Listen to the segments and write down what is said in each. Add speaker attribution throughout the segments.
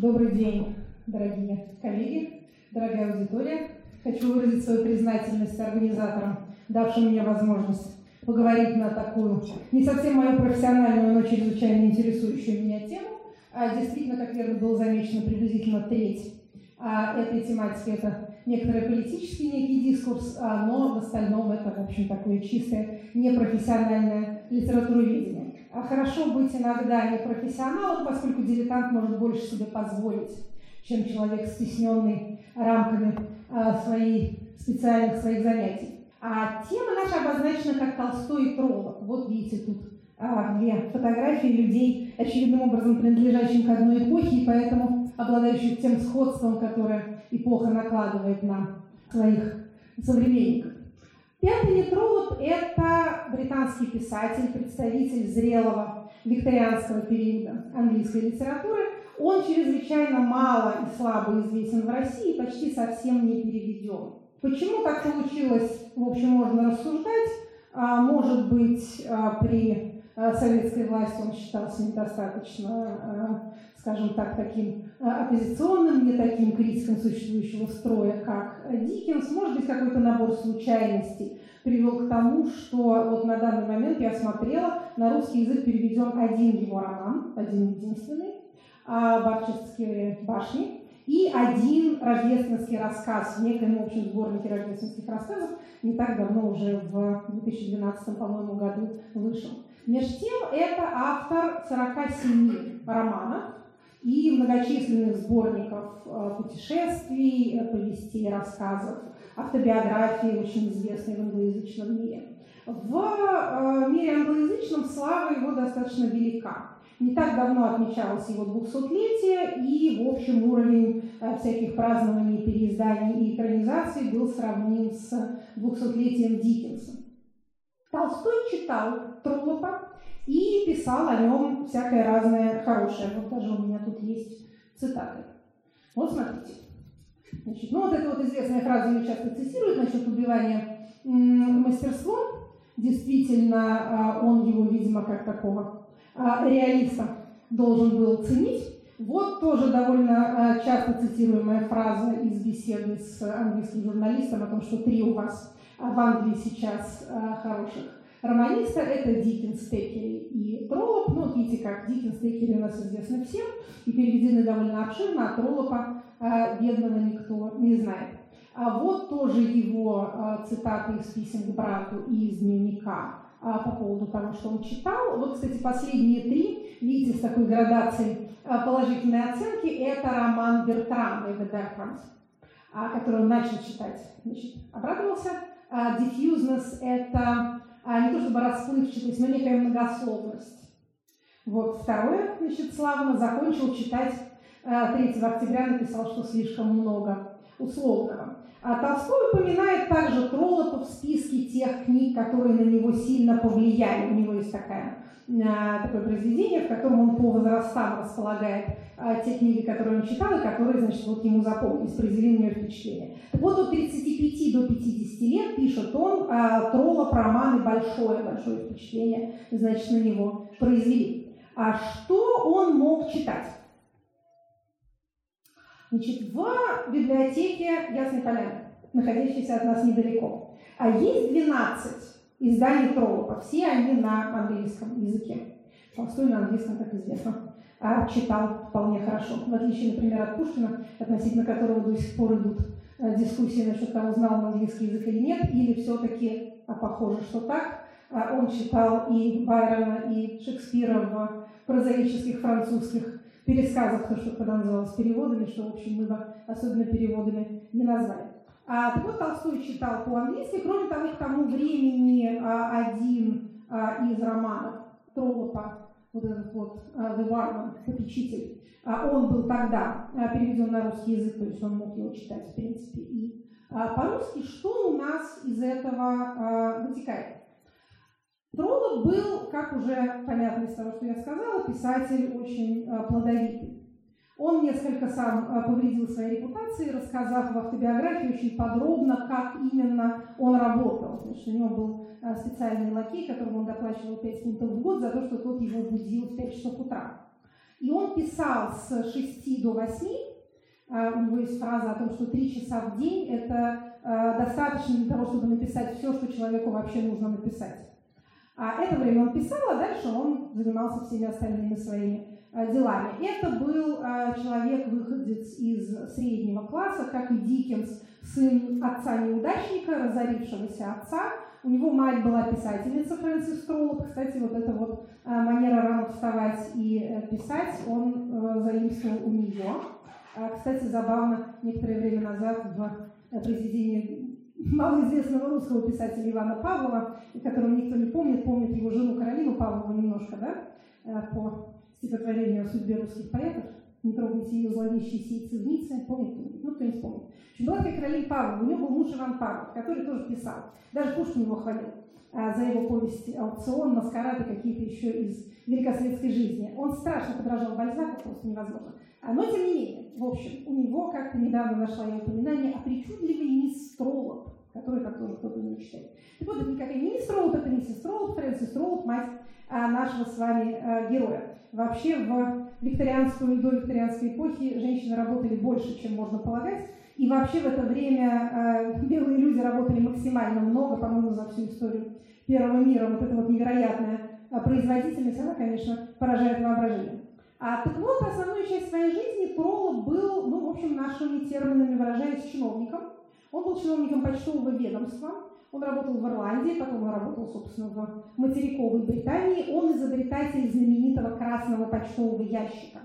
Speaker 1: Добрый день, дорогие коллеги, дорогая аудитория. Хочу выразить свою признательность организаторам, давшим мне возможность поговорить на такую не совсем мою профессиональную, но чрезвычайно интересующую меня тему. А действительно, как верно было замечено, приблизительно треть а, этой тематики – это некоторый политический некий дискурс, а, но в остальном это, в общем, такое чистое непрофессиональное литературоведение. А хорошо быть иногда непрофессионалом, поскольку дилетант может больше себе позволить, чем человек, стесненный рамками а, своей, специальных своих занятий. А тема наша обозначена как Толстой и Троллок. Вот видите тут а, две фотографии людей, очевидным образом принадлежащим к одной эпохе, и поэтому обладающих тем сходством, которое эпоха накладывает на своих современников. Пятый Нетролог – это британский писатель, представитель зрелого викторианского периода английской литературы. Он чрезвычайно мало и слабо известен в России, почти совсем не переведен. Почему так получилось, в общем, можно рассуждать. А, может быть, а, при а, советской власти он считался недостаточно, скажем так, таким оппозиционным, не таким критиком существующего строя, как Диккенс. Может быть, какой-то набор случайностей привел к тому, что вот на данный момент я смотрела, на русский язык переведен один его роман, один единственный, «Барческие башни», и один рождественский рассказ в некоем общем сборнике рождественских рассказов не так давно, уже в 2012, по-моему, году вышел. Между тем, это автор 47 романов и многочисленных сборников э, путешествий, э, повестей, рассказов, автобиографии, очень известной в англоязычном мире. В э, мире англоязычном слава его достаточно велика. Не так давно отмечалось его 200-летие, и, в общем, уровень всяких празднований, переизданий и экранизаций был сравним с 200-летием Диккенса. Толстой читал Троллопа и писал о нем всякое разное хорошее. Вот даже у меня тут есть цитаты. Вот смотрите. Значит, ну вот эта вот известная фраза ее часто цитируют насчет убивания мастерством. Действительно, а, он его, видимо, как такого а, реалиста должен был ценить. Вот тоже довольно а, часто цитируемая фраза из беседы с английским журналистом о том, что три у вас в Англии сейчас хороших романиста. Это Диккенс, Текери и Троллоп. Ну, видите, как Диккенс, Текери у нас известны всем и переведены довольно обширно, а Троллопа бедного никто не знает. А вот тоже его цитаты из писем к брату и из дневника а, по поводу того, что он читал. Вот, кстати, последние три, видите, с такой градацией а, положительной оценки, это роман Бертрана «The Background», а, который он начал читать. Значит, обрадовался. Diffuseness – это не то чтобы расплывчатость, но некая многословность. Вот второе, значит, славно закончил читать 3 октября, написал, что слишком много условного. А Толстой упоминает также Троллопа в списке тех книг, которые на него сильно повлияли. У него есть такая, а, такое произведение, в котором он по возрастам располагает а, те книги, которые он читал, и которые, значит, вот ему запомнились, произвели на него впечатление. Вот от 35 до 50 лет пишет он а, Троллоп романы «Большое», большое впечатление, значит, на него произвели. А что он мог читать? Значит, в библиотеке Ясной Поляны, находящейся от нас недалеко, а есть 12 изданий Троллопа, все они на английском языке. Толстой на английском, как известно, а читал вполне хорошо. В отличие, например, от Пушкина, относительно которого до сих пор идут э, дискуссии насчет того, знал он английский язык или нет, или все-таки, а похоже, что так, а он читал и Байрона, и Шекспира в прозаических французских пересказов, то, что тогда называлось переводами, что, в общем, мы особенно переводами не назвали. А, так вот, Толстой читал по-английски. Кроме того, к тому времени а, один а, из романов Троллопа, вот этот вот а, The Warman, попечитель, а, он был тогда а, переведен на русский язык, то есть он мог его читать, в принципе, и а, по-русски. Что у нас из этого а, вытекает? Троллоп был, как уже понятно из того, что я сказала, писатель очень э, плодовитый. Он несколько сам э, повредил своей репутации, рассказав в автобиографии очень подробно, как именно он работал. Значит, у него был э, специальный лакей, которому он доплачивал 5 фунтов в год за то, что тот его будил в 5 часов утра. И он писал с 6 до 8. А, у него есть фраза о том, что 3 часа в день – это достаточно для того, чтобы написать все, что человеку вообще нужно написать. А это время он писал, а дальше он занимался всеми остальными своими делами. Это был человек-выходец из среднего класса, как и Диккенс, сын отца-неудачника, разорившегося отца, у него мать была писательница Фрэнсис Троллоп. Кстати, вот эта вот э, манера рано вставать и э, писать, он э, заимствовал у нее. А, кстати, забавно, некоторое время назад в произведении малоизвестного русского писателя Ивана Павлова, которого никто не помнит, помнит его жену Каролину Павлову немножко, да, по стихотворению о судьбе русских поэтов не трогайте ее зловещие сейцевницы. Помните? Ну, кто не вспомнит. Была такая Каролин Павлов, у него был муж Иван Павлов, который тоже писал. Даже Пушкин его хвалил а, за его повести «Аукцион», «Маскарад» и какие-то еще из великосветской жизни. Он страшно подражал Бальзаку, просто невозможно. А, но, тем не менее, в общем, у него как-то недавно нашла я упоминание о причудливой мисс Троллоп, которую как тоже кто-то не читает. Так вот, это никакая не мисс Троллоп, это миссис Троллоп, Фрэнсис Троллоп, мать а, нашего с вами а, героя. Вообще в викторианскую и довикторианской эпохи женщины работали больше, чем можно полагать. И вообще в это время э, белые люди работали максимально много, по-моему, за всю историю первого мира. Вот эта вот невероятная производительность, она, конечно, поражает воображение. А, так вот, основную часть своей жизни Пролов был, ну, в общем, нашими терминами выражаясь, чиновником. Он был чиновником почтового ведомства, он работал в Ирландии, потом он работал, собственно, в материковой Британии. Он изобретатель знаменитого красного почтового ящика,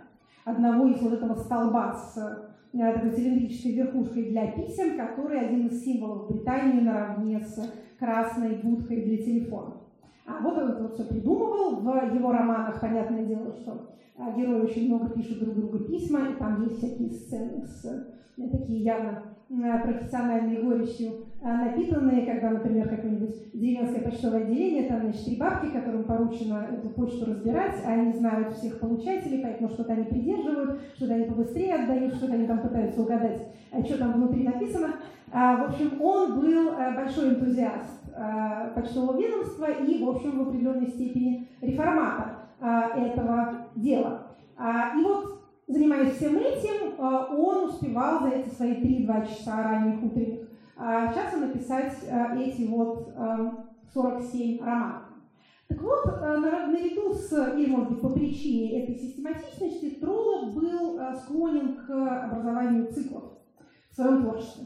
Speaker 1: одного из вот этого столба с э, такой цилиндрической верхушкой для писем, который один из символов Британии наравне с красной будкой для телефона. А вот он это вот все придумывал. В его романах, понятное дело, что э, герои очень много пишут друг другу письма, и там есть всякие сцены с э, такие явно профессиональной горечью а, напитанные, когда, например, какое-нибудь деревенское почтовое отделение, там, значит, три бабки, которым поручено эту почту разбирать, а они знают всех получателей, поэтому что-то они придерживают, что-то они побыстрее отдают, что-то они там пытаются угадать, а что там внутри написано. А, в общем, он был э, большой энтузиаст а, почтового ведомства и, в общем, в определенной степени реформатор этого дела. И вот занимаясь всем этим, э, он успевал за эти свои 3-2 часа ранних утренних э, часа написать э, эти вот 47 романов. Так вот, наряду с, или, может быть, по причине этой систематичности, Троллоп был склонен к образованию циклов в своем творчестве.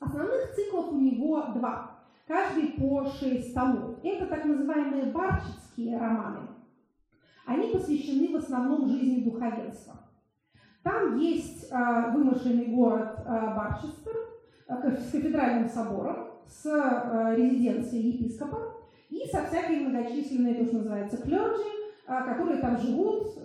Speaker 1: Основных циклов у него два, каждый по шесть томов. Это так называемые барческие романы – они посвящены в основном жизни духовенства. Там есть э, вымышленный город э, Барчестер э, с кафедральным собором, с резиденцией епископа и со всякой многочисленной, то, что называется, клерджи, которые там живут,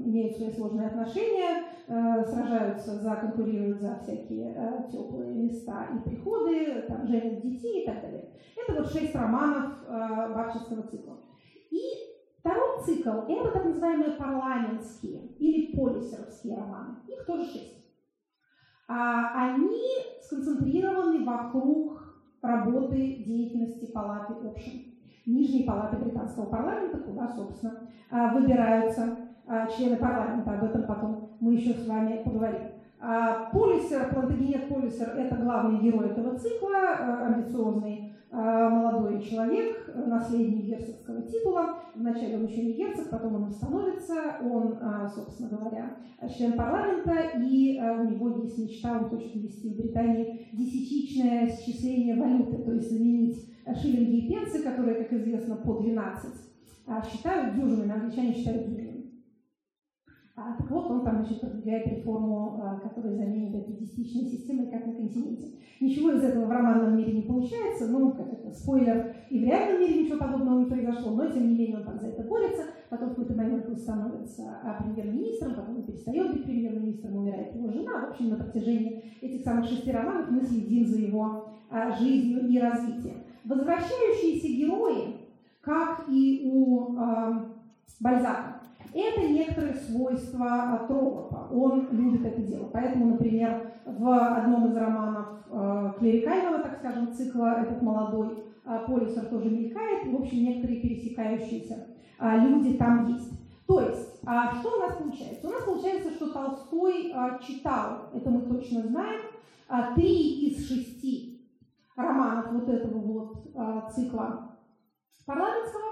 Speaker 1: имеют свои сложные отношения, сражаются за, конкурируют за всякие теплые места и приходы, там, женят детей и так далее. Это вот шесть романов Барческого цикла. И Второй цикл – это так называемые парламентские или полисеровские романы. Их тоже шесть. А они сконцентрированы вокруг работы деятельности палаты общин. Нижней палаты британского парламента, куда, собственно, а, выбираются а, члены парламента. Об этом потом мы еще с вами поговорим. Полисер, Плантагенет Полисер – это главный герой этого цикла, амбициозный молодой человек, наследник герцогского титула. Вначале он еще не герцог, потом он становится. Он, а, собственно говоря, член парламента, и у него есть мечта, он хочет ввести в Британии десятичное счисление валюты, то есть заменить шиллинги и пенсы, которые, как известно, по 12, считают дюжинами, англичане считают дюжинами. А, так вот, он там значит, продвигает реформу, а, которая заменит эту десятичной системой, как на континенте. Ничего из этого в романном мире не получается, ну, как это, спойлер, и в реальном мире ничего подобного не произошло, но, тем не менее, он там за это борется, потом в какой-то момент он становится а, премьер-министром, потом он перестает быть премьер-министром, умирает его жена. В общем, на протяжении этих самых шести романов мы следим за его а, жизнью и развитием. Возвращающиеся герои, как и у а, Бальзака, это некоторые свойства Троопа. Он любит это дело. Поэтому, например, в одном из романов э, клерикального, так скажем, цикла этот молодой э, полисер тоже мелькает. В общем, некоторые пересекающиеся э, люди там есть. То есть, а что у нас получается? У нас получается, что Толстой читал, это мы точно знаем, три из шести романов вот этого вот цикла Парламентского.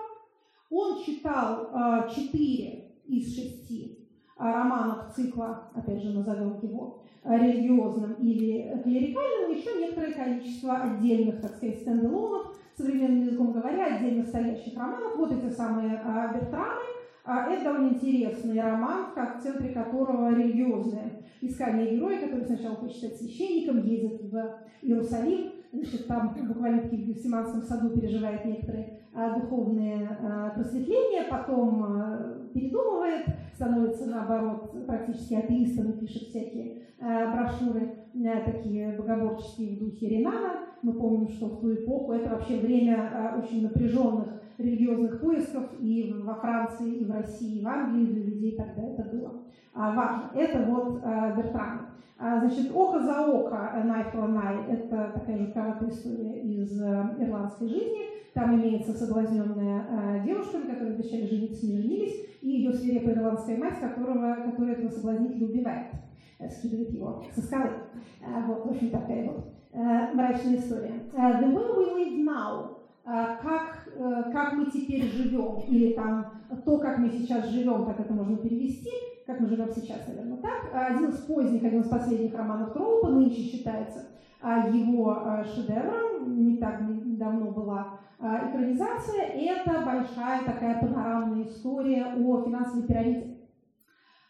Speaker 1: Он читал четыре из шести а, романов цикла, опять же назовем его, религиозным или клерикальным, еще некоторое количество отдельных, так сказать, стендалонов, современным языком говоря, отдельно стоящих романов. Вот эти самые Бертрамы, а это довольно интересный роман, в центре которого религиозное искание героя, который сначала хочет стать священником, едет в Иерусалим, значит, там буквально-таки в Гефсиманском саду переживает некоторые а, духовные а, просветления, потом а, передумывает, становится, наоборот, практически атеистом и пишет всякие а, брошюры, а, такие богоборческие в духе Ренана. Мы помним, что в ту эпоху это вообще время а, очень напряженных религиозных поисков и во Франции, и в России, и в Англии для людей тогда это было а, важно. Это вот Бертран. А, значит, «Око за око» «Knife for knife» — это такая жутковатая история из ирландской жизни. Там имеется соблазненная а, девушка, на которой обещали жениться, не женились, и ее свирепая ирландская мать, которого, которая этого соблазнителя убивает, скидывает его со скалы. А, вот, в общем, такая вот а, мрачная история. «The way we live now» как, э, как мы теперь живем, или там то, как мы сейчас живем, как это можно перевести, как мы живем сейчас, наверное, так. Один из поздних, один из последних романов Троупа нынче считается а, его шедевром, не так давно была экранизация, это большая такая панорамная история о финансовой пирамиде.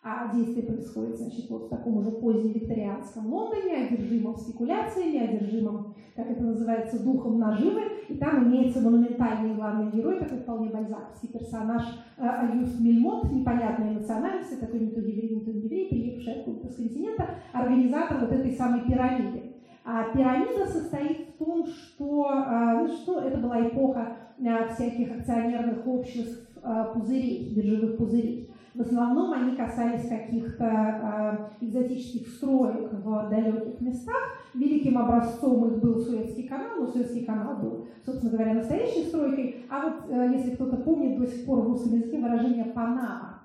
Speaker 1: А действие происходит, значит, вот в таком уже поздневикторианском Лондоне, одержимом спекуляциями, одержимом, как это называется, духом наживы, и там имеется монументальный главный герой, такой вполне бальзаковский персонаж Аюс Мельмот, непонятной национальности, такой не то еврей, не то еврей, приехавший откуда-то с континента, организатор вот этой самой пирамиды. А пирамида состоит в том, что, э, ну, что это была эпоха э, всяких акционерных обществ, пузырей, биржевых пузырей. В основном они касались каких-то экзотических строек в далеких местах. Великим образцом их был Суэцкий канал, но Суэцкий канал был, собственно говоря, настоящей стройкой. А вот, э, если кто-то помнит, до сих пор в русском языке выражение «Панама»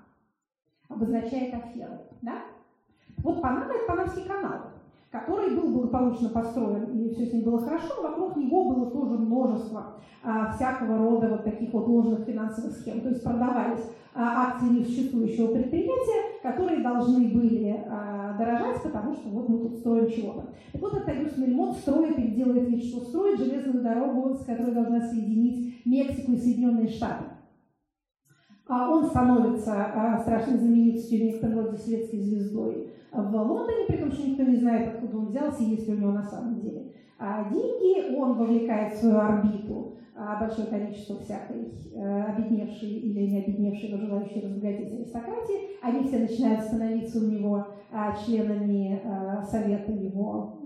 Speaker 1: обозначает аферу. Да? Вот Панама – это Панамский канал который был благополучно построен, и все с ним было хорошо, вокруг него было тоже множество а, всякого рода вот таких вот ложных финансовых схем. То есть продавались а, акции несуществующего предприятия, которые должны были а, дорожать, потому что вот мы тут строим чего-то. Так вот, этот Агюст Мельмот строит или делает вид, что строит железную дорогу, с которой должна соединить Мексику и Соединенные Штаты. А он становится а, страшной знаменитостью, некотором роде светской звездой в Лондоне, при том, что никто не знает, откуда он взялся есть ли у него на самом деле а деньги. Он вовлекает в свою орбиту большое количество всякой э, обедневшей или не обедневшей, но желающей разбогатеть аристократии. Они все начинают становиться у него членами э, совета его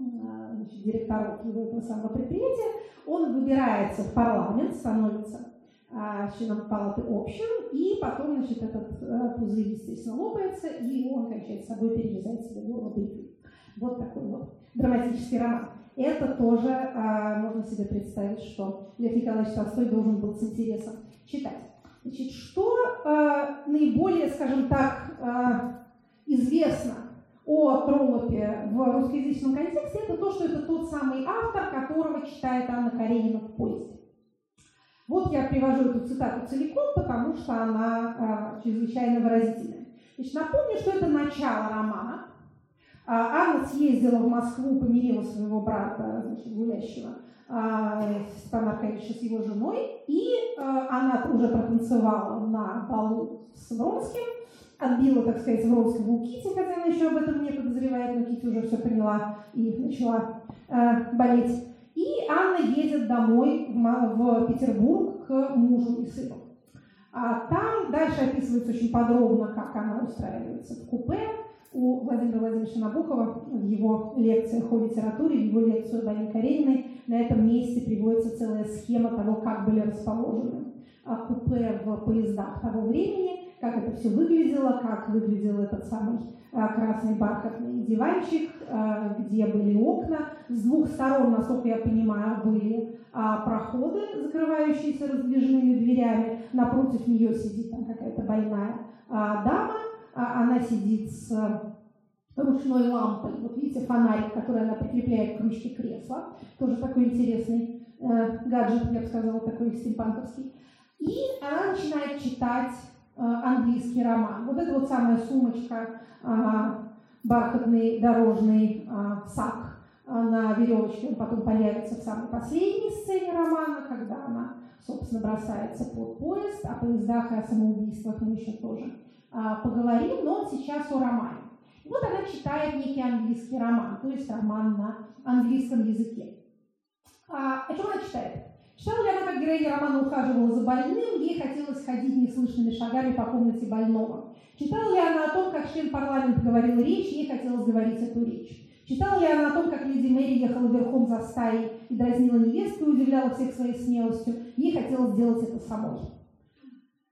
Speaker 1: значит, директоров его этого самого предприятия. Он выбирается в парламент, становится а, членом палаты общин, и потом, значит, этот э, пузырь, естественно, лопается, и он кончает с собой, перерезает себе горло бритвой. Вот такой вот драматический роман. Это тоже а, можно себе представить, что Лев Николаевич Толстой должен был с интересом читать. Значит, что а, наиболее, скажем так, а, известно о Троллопе в русскоязычном контексте, это то, что это тот самый автор, которого читает Анна Каренина в поезде. Вот я привожу эту цитату целиком, потому что она э, чрезвычайно выразительная. Значит, напомню, что это начало романа. А, Анна съездила в Москву, помирила своего брата, значит, гулящего, э, Степана Аркадьевича с его женой, и она уже протанцевала на балу с Вронским, отбила, так сказать, Вронского у Кити, хотя она еще об этом не подозревает, но Кити уже все поняла и начала болеть. И Анна едет домой в, Петербург к мужу и сыну. А там дальше описывается очень подробно, как она устраивается в купе у Владимира Владимировича Набокова в его лекциях о литературе, в его лекцию Дарьи Карениной. На этом месте приводится целая схема того, как были расположены а, купе в поездах того времени, как это все выглядело, как выглядел этот самый а, красный бархатный диванчик, а, где были окна. С двух сторон, насколько я понимаю, были а, проходы, закрывающиеся раздвижными дверями. Напротив нее сидит там какая-то больная дама, она сидит с ручной лампой. Вот видите, фонарик, который она прикрепляет к ручке кресла. Тоже такой интересный э, гаджет, я бы сказала, такой стимпанковский. И она начинает читать э, английский роман. Вот это вот самая сумочка, э, бархатный дорожный э, сак э, на веревочке, он потом появится в самой последней сцене романа, когда она, собственно, бросается под поезд. О поездах и о самоубийствах мы еще тоже э, поговорим, но сейчас о романе. Вот она читает некий английский роман, то есть роман на английском языке. А, о чем она читает? Читала ли она, как героиня романа ухаживала за больным, ей хотелось ходить неслышными шагами по комнате больного. Читала ли она о том, как член парламента говорил речь, ей хотелось говорить эту речь. Читала ли она о том, как леди Мэри ехала верхом за стаей и дразнила невестку и удивляла всех своей смелостью, ей хотелось сделать это самой.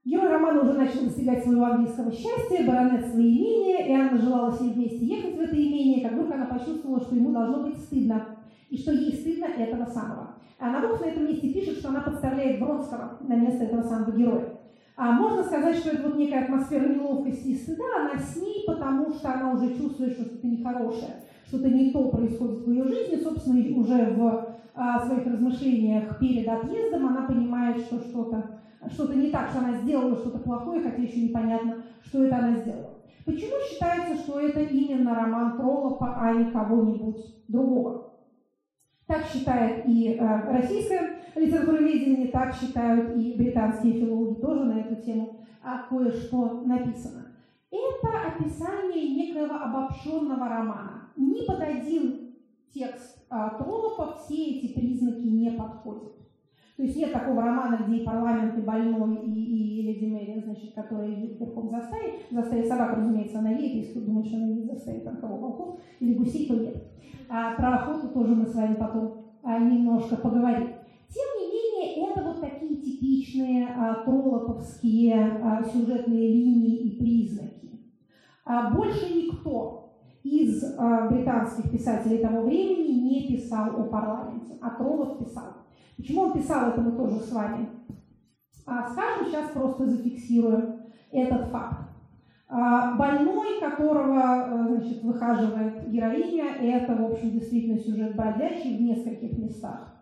Speaker 1: Герой романа уже начал достигать своего английского счастья, баронет свои имения, и Анна желала с ним вместе ехать в это имение, как вдруг она почувствовала, что ему должно быть стыдно, и что ей стыдно этого самого. А Набоков на этом месте пишет, что она подставляет Бронского на место этого самого героя. А можно сказать, что это вот некая атмосфера неловкости и стыда, она с ней, потому что она уже чувствует, что что-то нехорошее, что-то не то происходит в ее жизни. Собственно, уже в а, своих размышлениях перед отъездом она понимает, что что-то что-то не так, что она сделала что-то плохое, хотя еще непонятно, что это она сделала. Почему считается, что это именно роман Троллопа, а не кого-нибудь другого? Так считает и э, российское литературоведение, так считают и британские филологи тоже на эту тему а кое-что написано. Это описание некоего обобщенного романа. Ни под один текст Троллопа все эти признаки не подходят. То есть нет такого романа, где и парламент, и больной, и, и леди Мэри, значит, которая едет верхом за стаей. За стаей собак, разумеется, она едет, если кто думает, что она едет за стаей там кого, волков или гусей, то нет. А про охоту тоже мы с вами потом а, немножко поговорим. Тем не менее, это вот такие типичные а, троллоповские а, сюжетные линии и признаки. А, больше никто из а, британских писателей того времени не писал о парламенте, а Троллов писал. Почему он писал это, мы тоже с вами а, скажем, сейчас просто зафиксируем этот факт. А, больной, которого э, значит, выхаживает героиня, это, в общем, действительно сюжет бродячий в нескольких местах.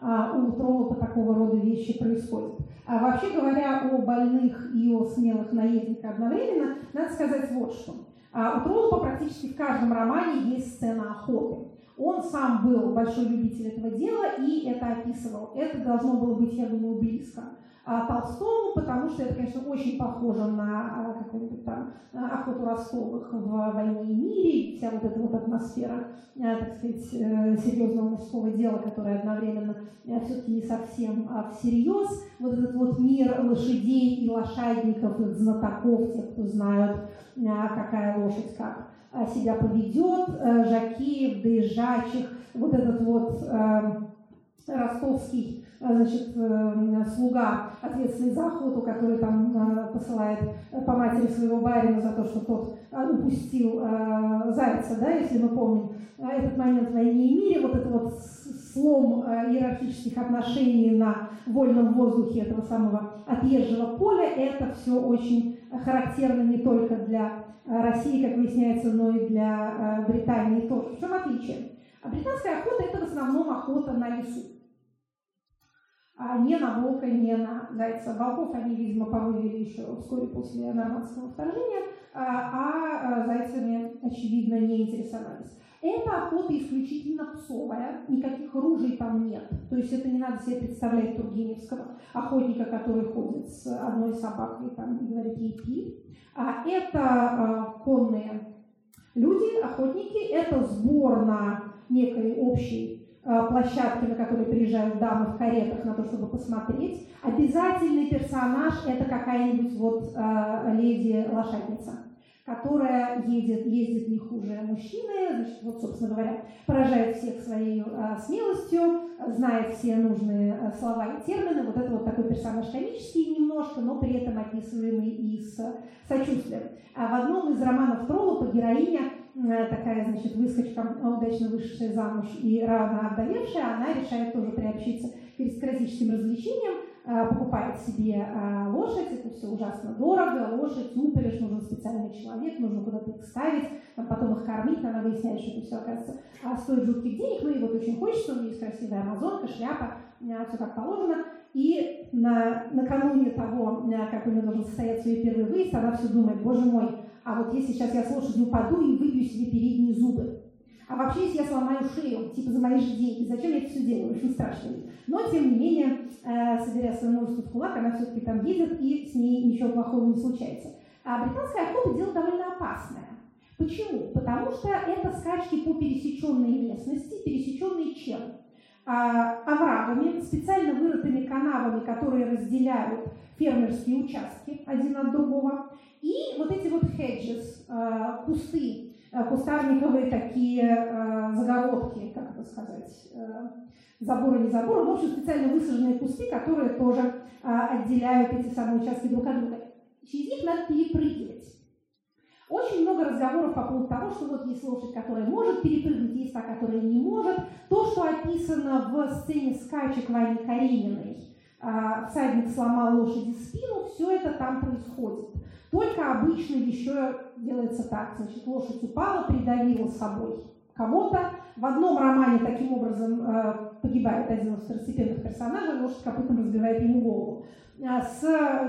Speaker 1: А, у Троллопа такого рода вещи происходят. А вообще говоря о больных и о смелых наездниках одновременно, надо сказать вот что. А, у Троллопа практически в каждом романе есть сцена охоты. Он сам был большой любитель этого дела и это описывал. Это должно было быть, я думаю, близко а, Толстому, потому что это, конечно, очень похоже на а, какую-нибудь там охоту Ростовых в «Войне и мире», вся вот эта вот атмосфера, а, так сказать, э, серьезного мужского дела, которое одновременно э, все-таки не совсем всерьез. Вот этот вот мир лошадей и лошадников, их знатоков, тех, кто знают, какая лошадь как себя поведет, э, жакеев, доезжачих, вот этот вот ростовский а, значит, э, слуга, ответственный за охоту, который там э, посылает по матери своего барина за то, что тот э, упустил зайца, да, если мы помним этот момент в «Войне и мире», вот это вот слом иерархических отношений на вольном воздухе этого самого отъезжего поля, это все очень характерно не только для России, как выясняется, но и для Британии тоже. В чем отличие? А британская охота – это в основном охота на лесу а не на волка, не на зайца. Волков они, видимо, повывели еще вскоре после нормандского вторжения, а, а зайцами, очевидно, не интересовались. Эта охота исключительно псовая, никаких ружей там нет. То есть это не надо себе представлять Тургеневского охотника, который ходит с одной собакой там, и говорит ей пи. А это а, конные люди, охотники, это сбор на некой общей Э, площадки, на которые приезжают дамы в каретах на то, чтобы посмотреть. Обязательный персонаж – это какая-нибудь вот э, леди-лошадница. которая едет, ездит не хуже мужчины, значит, вот, собственно говоря, поражает всех своей а, смелостью, знает все нужные а, слова и термины. Вот это вот такой персонаж комический немножко, но при этом описываемый и с сочувствием. А в одном из романов Троллопа героиня такая, значит, выскочка, удачно вышедшая замуж и рано овдовевшая, она решает тоже приобщиться к аристократическим развлечениям, Э, покупает себе э, лошадь, это все ужасно дорого, лошадь, упряжь, нужен специальный человек, нужно куда-то их ставить, потом их кормить, она выясняет, что это все, оказывается, а, стоит жутких денег, ну и вот очень хочется, у нее есть красивая амазонка, шляпа, э, все как положено, и на, накануне того, как у нее должен состояться ее первый выезд, она все думает, боже мой, а вот если сейчас я с лошадью упаду и выбью себе передние зубы, а вообще, если я сломаю шею, типа за мои же деньги, зачем я это все делаю? Очень страшно. Но, тем не менее, э, собирая свое множество в кулак, она все-таки там едет, и с ней ничего плохого не случается. А британская охота дело довольно опасное. Почему? Потому что это скачки по пересеченной местности, пересеченные чем? А, оврагами, специально вырытыми канавами, которые разделяют фермерские участки один от другого. И вот эти вот hedges, э, кусты, Э, кустарниковые такие э, загородки, как это сказать, заборы, не заборы, в общем, специально высаженные кусты, которые тоже отделяют эти самые участки друг от друга. Через них надо перепрыгивать. Очень много разговоров по поводу того, что вот есть лошадь, которая может перепрыгнуть, есть та, которая не может. То, что описано в сцене скачек Вани Карениной, всадник сломал лошади спину, все это там происходит. Только обычно еще делается так. Значит, лошадь упала, придавила собой кого-то. В одном романе таким образом э, погибает один из второстепенных персонажей, лошадь копытом разбивает ему голову. А с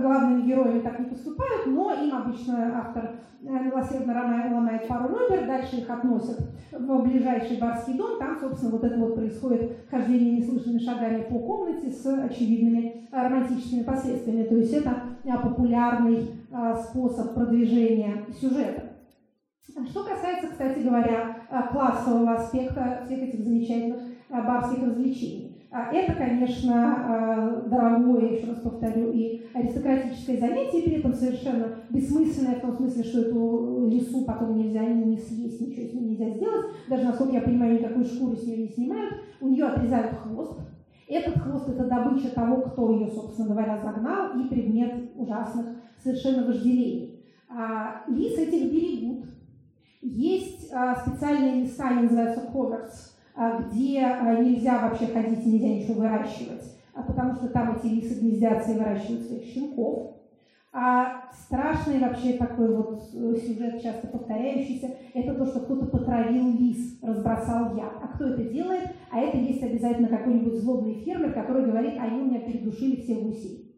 Speaker 1: главными героями так не поступают, но им обычно автор э, милосердно ломает пару ребер, дальше их относят в ближайший барский дом, там, собственно, вот это вот происходит хождение неслышными шагами по комнате с очевидными э, романтическими последствиями. То есть это популярный способ продвижения сюжета. Что касается, кстати говоря, классового аспекта всех этих замечательных барских развлечений. Это, конечно, дорогое, еще раз повторю, и аристократическое занятие, при этом совершенно бессмысленное в том смысле, что эту лесу потом нельзя не съесть, ничего с ней нельзя сделать. Даже, насколько я понимаю, никакой шкуры с нее не снимают. У нее отрезают хвост, этот хвост – это добыча того, кто ее, собственно говоря, загнал, и предмет ужасных совершенно вожделений. А, лис этих берегут. Есть а, специальные места, они называются коверс, а, где а, нельзя вообще ходить и нельзя ничего выращивать, а, потому что там эти лисы гнездятся и выращивают своих щенков. А страшный вообще такой вот э, сюжет, часто повторяющийся, это то, что кто-то потравил лис, разбросал яд. А кто это делает? А это есть обязательно какой-нибудь злобный фермер, который говорит, они у меня передушили все гусей.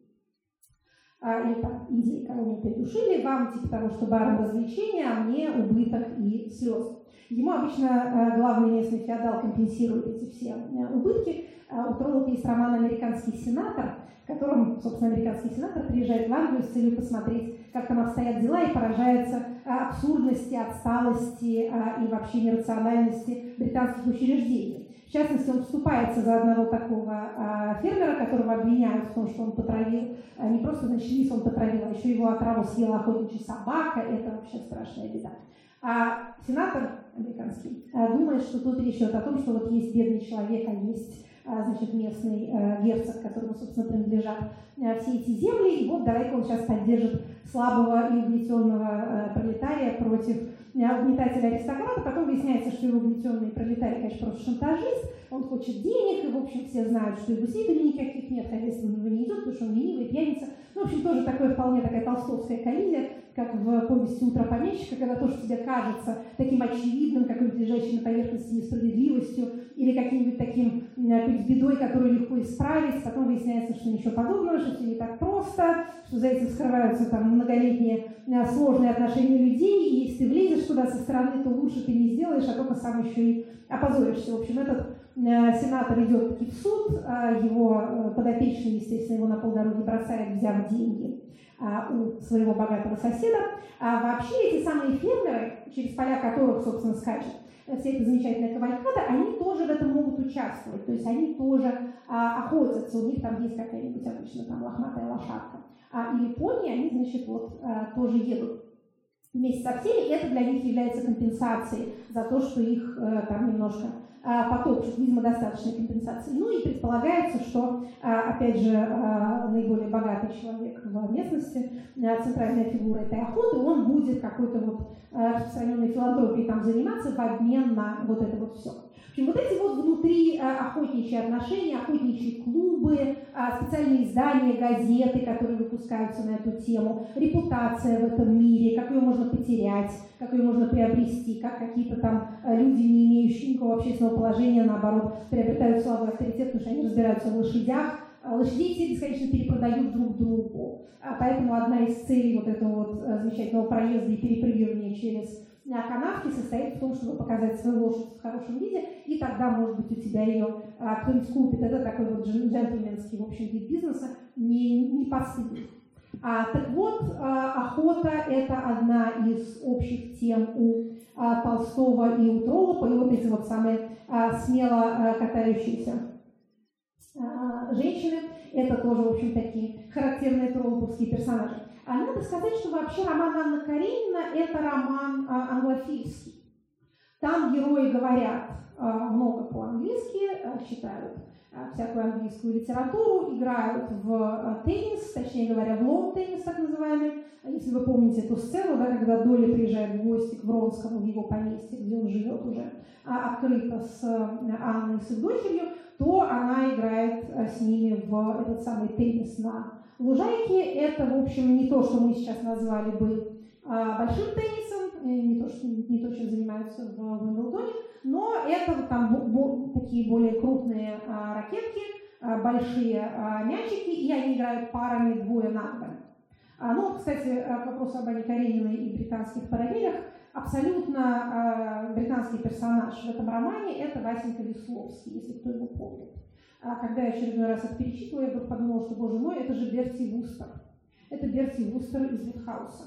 Speaker 1: А, или там индейка, они меня передушили, вам типа того, что баром развлечения, а мне убыток и слез. Ему обычно э, главный местный феодал компенсирует эти все э, убытки. У Троллока есть роман «Американский сенатор», в котором, собственно, американский сенатор приезжает в Англию с целью посмотреть, как там обстоят дела, и поражается абсурдности, отсталости и вообще нерациональности британских учреждений. В частности, он вступается за одного такого фермера, которого обвиняют в том, что он потравил, не просто, значит, он потравил, а еще его отраву съела охотничья собака, это вообще страшная беда. А сенатор американский думает, что тут речь идет о том, что вот есть бедный человек, а есть а, значит, местный э, герцог, которому, собственно, принадлежат э, все эти земли. И вот давай-ка он сейчас поддержит слабого и угнетенного э, пролетария против угнетателя аристократа. Потом выясняется, что его угнетенный пролетарий, конечно, просто шантажист, он хочет денег, и, в общем, все знают, что и гусей никаких нет, хозяйство у него не идет, потому что он ленивый, пьяница. Ну, в общем, тоже такое вполне такая толстовская коллизия, как в повести «Утро помещика», когда то, что тебе кажется таким очевидным, какой-нибудь лежащей на поверхности несправедливостью или каким-нибудь таким какой-нибудь бедой, которую легко исправить, потом выясняется, что ничего подобного, что все не так просто, что за этим скрываются там многолетние э, сложные отношения людей, и если ты влезешь туда со стороны, то лучше ты не сделаешь, а только сам еще и опозоришься. В общем, этот э, сенатор идет в суд, а его э, подопечный, естественно, его на полдороги бросает, взяв деньги у своего богатого соседа. А вообще эти самые фермеры, через поля которых, собственно, скачет вся эта замечательная кавалькада, они тоже в этом могут участвовать. То есть они тоже а, охотятся, у них там есть какая-нибудь обычно там лохматая лошадка. А, или пони, они, значит, вот а, тоже едут вместе со всеми, это для них является компенсацией за то, что их э, там немножко э, потопчут, видимо, достаточной компенсации. Ну и предполагается, что, э, опять же, э, наиболее богатый человек в местности, центральная фигура этой охоты, он будет какой-то вот распространенной филантропией там заниматься в обмен на вот это вот все. В общем, вот эти вот внутри охотничьи отношения, охотничьи клубы, специальные издания, газеты, которые выпускаются на эту тему, репутация в этом мире, как ее можно потерять, как ее можно приобрести, как какие-то там люди, не имеющие никакого общественного положения, наоборот, приобретают славу и авторитет, потому что они разбираются в лошадях, лошадей все бесконечно перепродают друг другу. А поэтому одна из целей вот этого вот замечательного проезда и перепрыгивания через канавки состоит в том, чтобы показать свою лошадь в хорошем виде, и тогда, может быть, у тебя ее а, кто-нибудь купит. Это такой вот джентльменский, в общем, вид бизнеса, не, не постыдный. А, так вот, а, охота – это одна из общих тем у а, Толстого и у Троллопа, и вот эти вот самые а, смело а, катающиеся а, женщины – это тоже, в общем, такие характерные троллоповские персонажи. А надо сказать, что вообще роман Анна Каренина – это роман а, англофильский. Там герои говорят много по-английски, читают всякую английскую литературу, играют в а, теннис, точнее говоря, в лоу-теннис так называемый. Если вы помните эту сцену, да, когда Доля приезжает в гости к Вронскому в его поместье, где он живет уже а, открыто с Анной, с их дочерью, то она играет с ними в этот самый теннис на Лужайки – это, в общем, не то, что мы сейчас назвали бы а, большим теннисом, не то, что, не то, чем занимаются в Уимблдоне, но это там бо, такие более крупные а, ракетки, а, большие мячики, и они играют парами двое на двое. Ну, кстати, к вопросу об Ане Карениной и британских параллелях, абсолютно британский персонаж в этом романе – это Васенька Весловский, если кто его помнит. А когда я очередной раз это перечитывала, я подумала, что, боже мой, это же Берти Вустер. Это Берти Вустер из Вудхауса.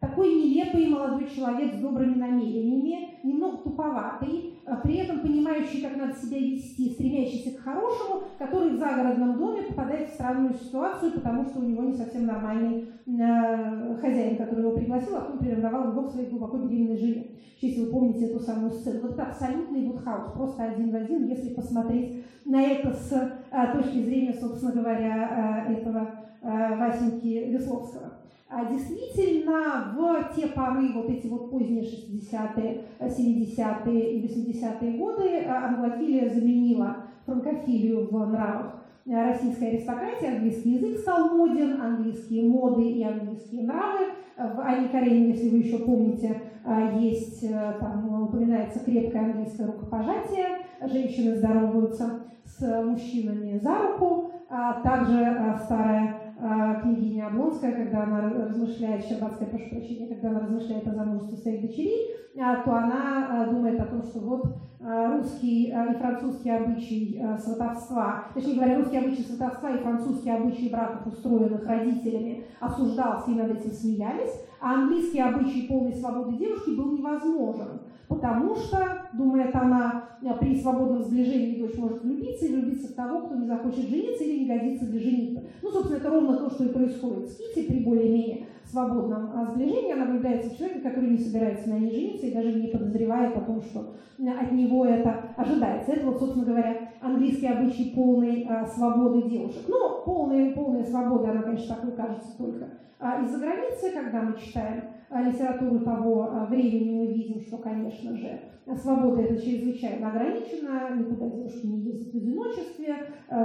Speaker 1: Такой нелепый молодой человек с добрыми намерениями, немного туповатый, а при этом понимающий, как надо себя вести, стремящийся к хорошему, который в загородном доме попадает в странную ситуацию, потому что у него не совсем нормальный э, хозяин, который его пригласил, а потом приревновал его к своей глубоко беременной жене. Если вы помните эту самую сцену. Вот это абсолютный Вудхаус, просто один в один, если посмотреть на это с э, точки зрения, собственно говоря, э, этого э, Васеньки Весловского. А действительно, в те поры, вот эти вот поздние 60-е, 70-е и 80-е годы, э, англофилия заменила франкофилию в нравах российской аристократии. Английский язык стал моден, английские моды и английские нравы. В Анне Каренине, если вы еще помните, э, есть, э, там упоминается крепкое английское рукопожатие, женщины здороваются с мужчинами за руку, а также старая княгиня Облонская, когда она размышляет, Щербатская, прошу прощения, когда она размышляет о замужестве своих дочерей, а, то она а, думает о том, что вот русский и французский обычай сватовства, точнее говоря, русский обычай сватовства и французский обычай браков, устроенных родителями, осуждался и над этим смеялись, а английский обычай полной свободы девушки был невозможен. Потому что, думает она, при свободном сближении дочь может влюбиться и влюбиться в того, кто не захочет жениться или не годится для женитьбы. Ну, собственно, это ровно то, что и происходит с Кити при более-менее свободном а, сближении. Она влюбляется в человека, который не собирается на ней жениться и даже не подозревает о том, что от него это ожидается. Это вот, собственно говоря, английский обычай полной а, свободы девушек. Но полная, полная свобода, она, конечно, такой кажется только а, из-за границы, когда мы читаем литературу того а, времени, мы видим, что, конечно же, свобода это чрезвычайно ограничена, никуда девушки не ездят в одиночестве,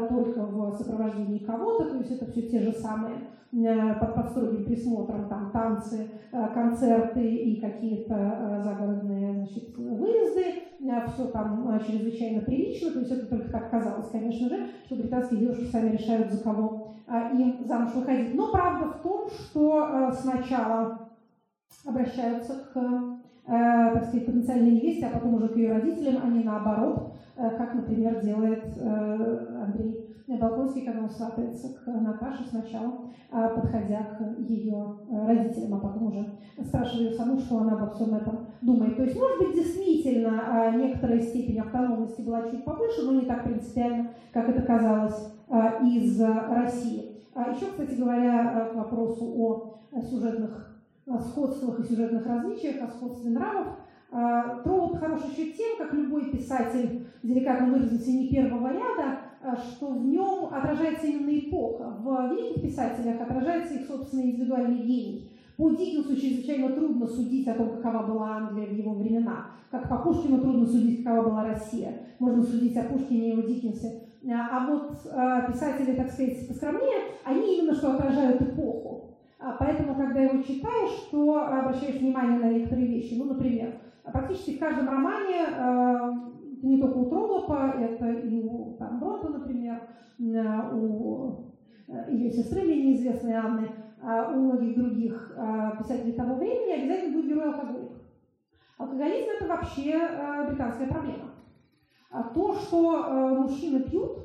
Speaker 1: только в сопровождении кого-то, то есть это все те же самые под, под строгим присмотром там танцы, концерты и какие-то загородные значит, выезды, все там чрезвычайно прилично, то есть это только так казалось, конечно же, что британские девушки сами решают, за кого им замуж выходить. Но правда в том, что сначала обращаются к так сказать, потенциальной невесте, а потом уже к ее родителям, а не наоборот, как, например, делает Андрей Балконский, когда он сватается к Наташе сначала, подходя к ее родителям, а потом уже спрашивая ее саму, что она обо всем этом думает. То есть, может быть, действительно некоторая степень автономности была чуть побольше, но не так принципиально, как это казалось из России. Еще, кстати говоря, к вопросу о сюжетных о сходствах и сюжетных различиях, о сходстве нравов. А, Троллот хорош еще тем, как любой писатель, деликатно выразился, не первого ряда, а, что в нем отражается именно эпоха. В великих писателях отражается их собственный индивидуальный гений. По Диккенсу чрезвычайно трудно судить о том, какова была Англия в его времена. Как по Пушкину трудно судить, какова была Россия. Можно судить о Пушкине и о Диккенсе. А, а вот писатели, так сказать, поскромнее, они именно что отражают эпоху. А, поэтому, когда его читаешь, то обращаешь внимание на некоторые вещи. Ну, например, практически в каждом романе, это не только у Троллопа, это и у там, Бронта, например, у э, ее сестры мне неизвестной Анны, а у многих других а, писателей того времени обязательно будет герой алкоголик. Алкоголизм – это вообще э, британская проблема. То, что э, мужчины пьют,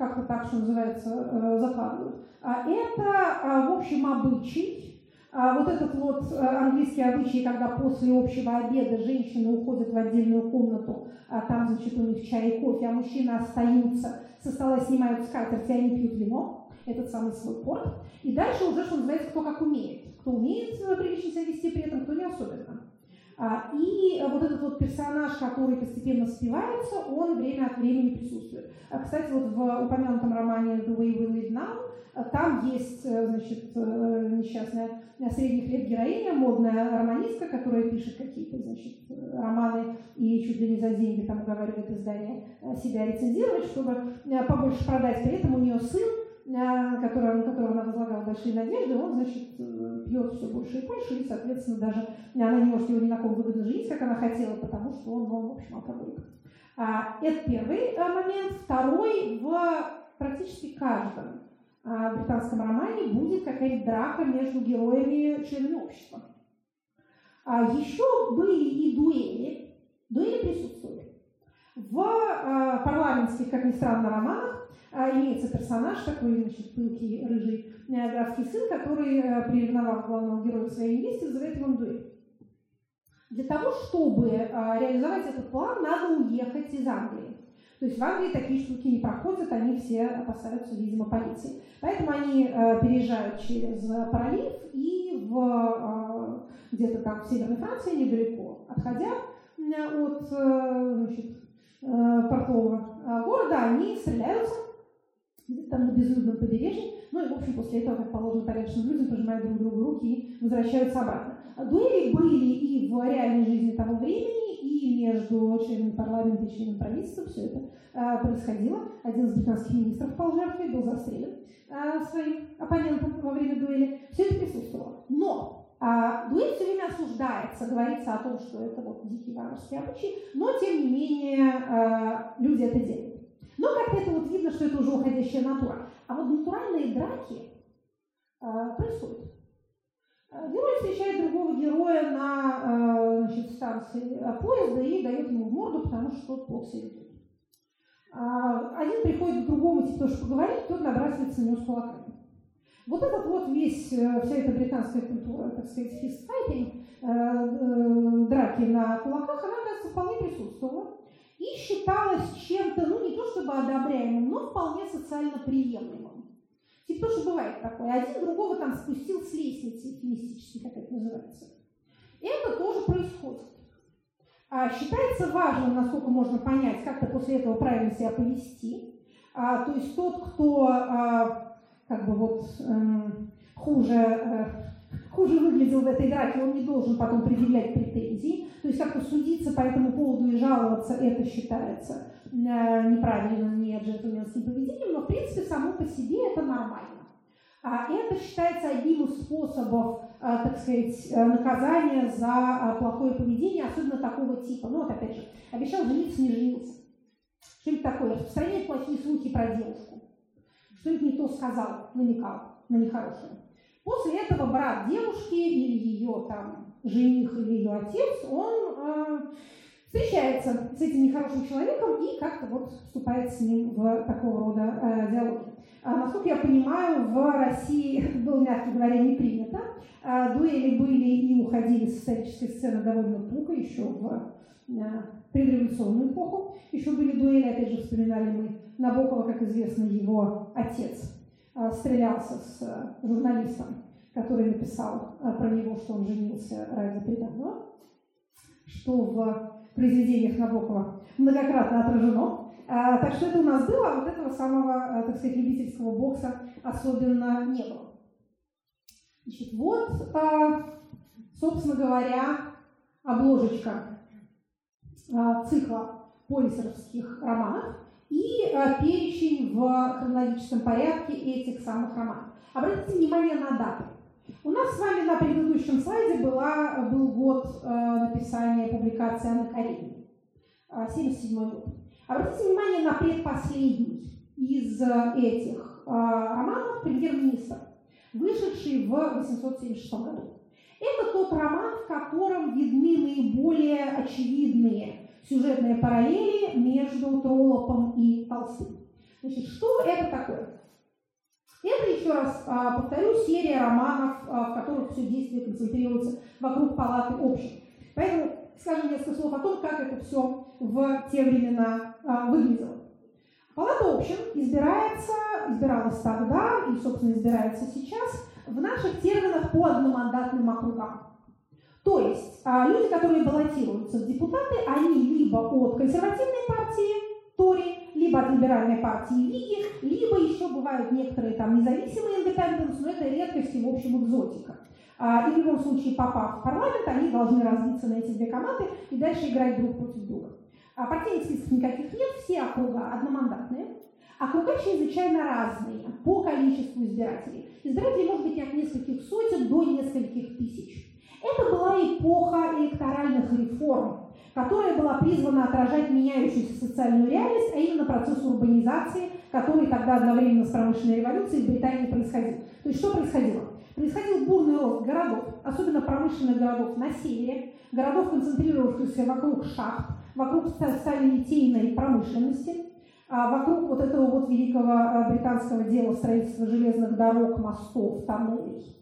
Speaker 1: как-то так, что называется, закладывают, а это, а, в общем, обычай. А вот этот вот э, английский обычай, когда после общего обеда женщины уходят в отдельную комнату, там, значит, у них чай и кофе, а мужчины остаются, со стола снимают скатерть, и они пьют вино, этот самый свой порт. И дальше уже, что называется, кто как умеет. Кто умеет прилично себя вести при этом, кто не особенно. А, и вот этот вот персонаж, который постепенно спивается, он время от времени присутствует. А, кстати, вот в упомянутом романе «The Way We Live Now» а, там есть, э, значит, э, несчастная средних лет героиня, модная романистка, которая пишет какие-то, значит, романы и чуть ли не за деньги там уговаривает издание себя рецензировать, чтобы побольше продать. При этом у нее сын, который, на которого она возлагала большие надежды, он, значит, э, пьет все больше и больше, и, соответственно, даже она не может его ни на ком выгодно женить, как она хотела, потому что он, он в общем, алкоголик. А, это первый а, момент. Второй, в практически каждом а, британском романе будет какая-нибудь драка между героями членами общества. А, еще были и дуэли. Дуэли присутствуют. В а, парламентских, как ни странно, романах а, имеется персонаж, такой, значит, пылкий, рыжий э, графский сын, который, э, приревновав главного героя к своей невесте, вызывает его дуэль. Для того, чтобы реализовать этот план, надо уехать из Англии. То есть в Англии такие штуки не проходят, они все опасаются, видимо, полиции. Поэтому они э, переезжают через пролив и в, где-то там в Северной Франции, недалеко отходя от значит, портового города, они стреляются там на безлюдном побережье, ну и, в общем, после этого, как положено порядочным людям, пожимают друг другу руки и возвращаются обратно. А дуэли были и в реальной жизни того времени, и между членами парламента и членами правительства все это а, происходило. Один из британских министров пал жертвой, был застрелен а, своим оппонентом во время дуэли. Все это присутствовало. Но а, дуэль все время осуждается, говорится о том, что это вот дикий варварский обычай, но, тем не менее, а, люди это делают. Но как-то это вот видно, что это уже уходящая натура. А вот натуральные драки э, происходят. А, герой встречает другого героя на значит, станции поезда и дает ему в морду, потому что тот плохо себя ведет. Один приходит к другому, типа, тоже поговорить, тот набрасывается на него с кулаками. Вот этот вот весь, э, вся эта британская культура, так сказать, фистфайтинг, драки на кулаках, она, кажется, вполне присутствовала и считалось чем-то, ну не то чтобы одобряемым, но вполне социально приемлемым. Типа то, бывает такое. Один другого там спустил с лестницы, эфемистически, как это называется. Это тоже происходит. А, считается важным, насколько можно понять, как-то после этого правильно себя повести. А, то есть тот, кто а, как бы вот эм, хуже э, хуже выглядел в этой драке, он не должен потом предъявлять претензии. То есть как-то судиться по этому поводу и жаловаться, это считается э, неправильным, не джентльменским поведением, но в принципе само по себе это нормально. А это считается одним из способов, э, так сказать, э, наказания за плохое поведение, особенно такого типа. Ну вот опять же, обещал жениться, не женился. Что-нибудь такое, распространяет плохие слухи про девушку. Что-нибудь не то сказал, намекал на нехорошее. После этого брат девушки или ее там жених или ее отец, он э, встречается с этим нехорошим человеком и как-то вот вступает с ним в такого рода э, диалоги. А, насколько я понимаю, в России было, мягко говоря, не принято. А, дуэли были и уходили с исторической сцены довольно туго, еще в предреволюционную эпоху. Еще были дуэли, опять же, вспоминали мы Набокова, как известно, его отец Э, стрелялся с э, журналистом который написал э, про него, что он женился ради приданного, что в произведениях Набокова многократно отражено. А, так что это у нас было, а вот этого самого, так сказать, любительского бокса особенно не было. Значит, вот, собственно говоря, обложечка цикла полисеровских романов и перечень в хронологическом порядке этих самых романов. Обратите внимание на даты. У нас с вами на предыдущем слайде была, был год э, написания публикации Анны Карениной, э, 77 год. Обратите внимание на предпоследний из этих э, романов «Премьер-министр», вышедший в 876 году. Это тот роман, в котором видны наиболее очевидные сюжетные параллели между Троллопом и Толстым. Значит, что это такое? Это, еще раз а, повторю, серия романов, а, в которых все действие концентрируется вокруг палаты общин. Поэтому скажем несколько слов о том, как это все в те времена а, выглядело. Палата общин избирается, избиралась тогда и, собственно, избирается сейчас в наших терминах по одномандатным округам. То есть люди, которые баллотируются в депутаты, они либо от консервативной партии, Тори, либо от либеральной партии Лиги, либо еще бывают некоторые там независимые индепенденс, но это редкость и, в общем, экзотика. А, и в любом случае, попав в парламент, они должны разбиться на эти две команды и дальше играть друг против друга. А партийных списков никаких нет, все округа одномандатные. Округа чрезвычайно разные по количеству избирателей. Избирателей может быть от нескольких сотен до нескольких тысяч. Это была эпоха электоральных реформ, которая была призвана отражать меняющуюся социальную реальность, а именно процесс урбанизации, который тогда одновременно с промышленной революцией в Британии происходил. То есть что происходило? Происходил бурный рост городов, особенно промышленных городов на севере, городов, концентрировавшихся вокруг шахт, вокруг сталелитейной промышленности, а вокруг вот этого вот великого а, британского дела строительства железных дорог, мостов, тоннелей.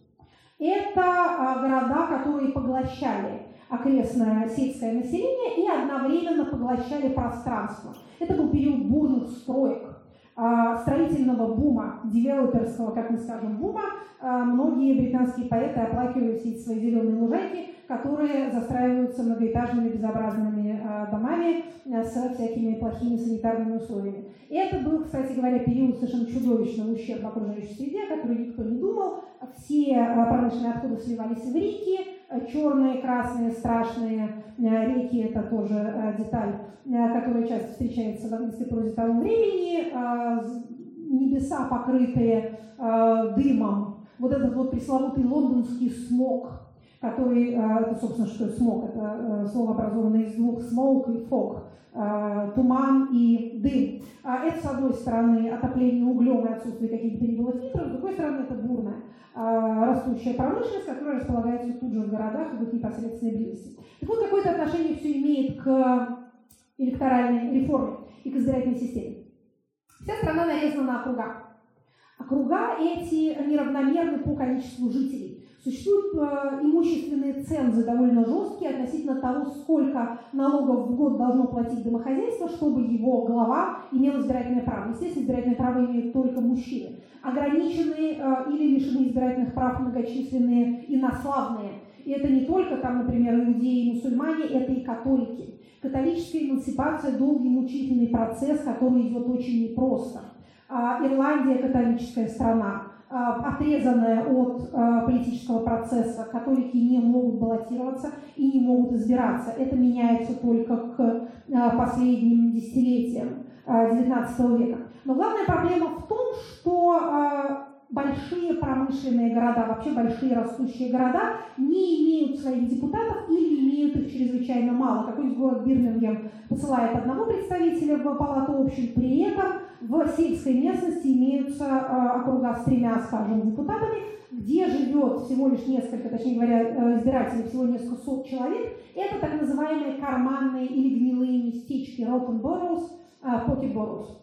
Speaker 1: Это а, города, которые поглощали окрестное сельское население и одновременно поглощали пространство. Это был период бурных строек, а, строительного бума, девелоперского, как мы скажем, бума. А, многие британские поэты оплакивают эти свои зеленые лужайки, которые застраиваются многоэтажными безобразными а, домами с всякими плохими санитарными условиями. И это был, кстати говоря, период совершенно чудовищного ущерба окружающей среде, о котором никто не думал. Все промышленные отходы сливались в реки, черные, красные, страшные э, реки, это тоже э, деталь, э, которая часто встречается в английской прозе того времени, небеса, покрытые дымом, вот этот вот пресловутый лондонский смог, который, это, собственно, что смог, это слово, образованное из двух smoke и fog, туман и дым. А это, с одной стороны, отопление углем и отсутствие каких-то было фильтров, с другой стороны, это бурная а, растущая промышленность, которая располагается тут же в городах и в их непосредственной близости. Так вот, какое-то отношение все имеет к электоральной реформе и к избирательной системе. Вся страна нарезана на округа. Округа эти неравномерны по количеству жителей. Существуют э, имущественные цензы довольно жесткие относительно того, сколько налогов в год должно платить домохозяйство, чтобы его глава имел избирательное право. Естественно, избирательное право имеют только мужчины ограничены э, или лишены избирательных прав многочисленные инославные. И это не только, там, например, иудеи и мусульмане, это и католики. Католическая эмансипация – долгий мучительный процесс, который идет очень непросто. А, Ирландия – католическая страна, отрезанная от а, политического процесса. Католики не могут баллотироваться и не могут избираться. Это меняется только к последним десятилетиям XIX века. Но главная проблема в том, что большие промышленные города, вообще большие растущие города не имеют своих депутатов или имеют их чрезвычайно мало. Какой-нибудь город Бирмингем посылает одного представителя в палату общин, при этом в сельской местности имеются э, округа с тремя, скажем, депутатами, где живет всего лишь несколько, точнее говоря, э, избирателей, всего несколько сот человек. Это так называемые карманные или гнилые местечки, rotten boroughs, pocket boroughs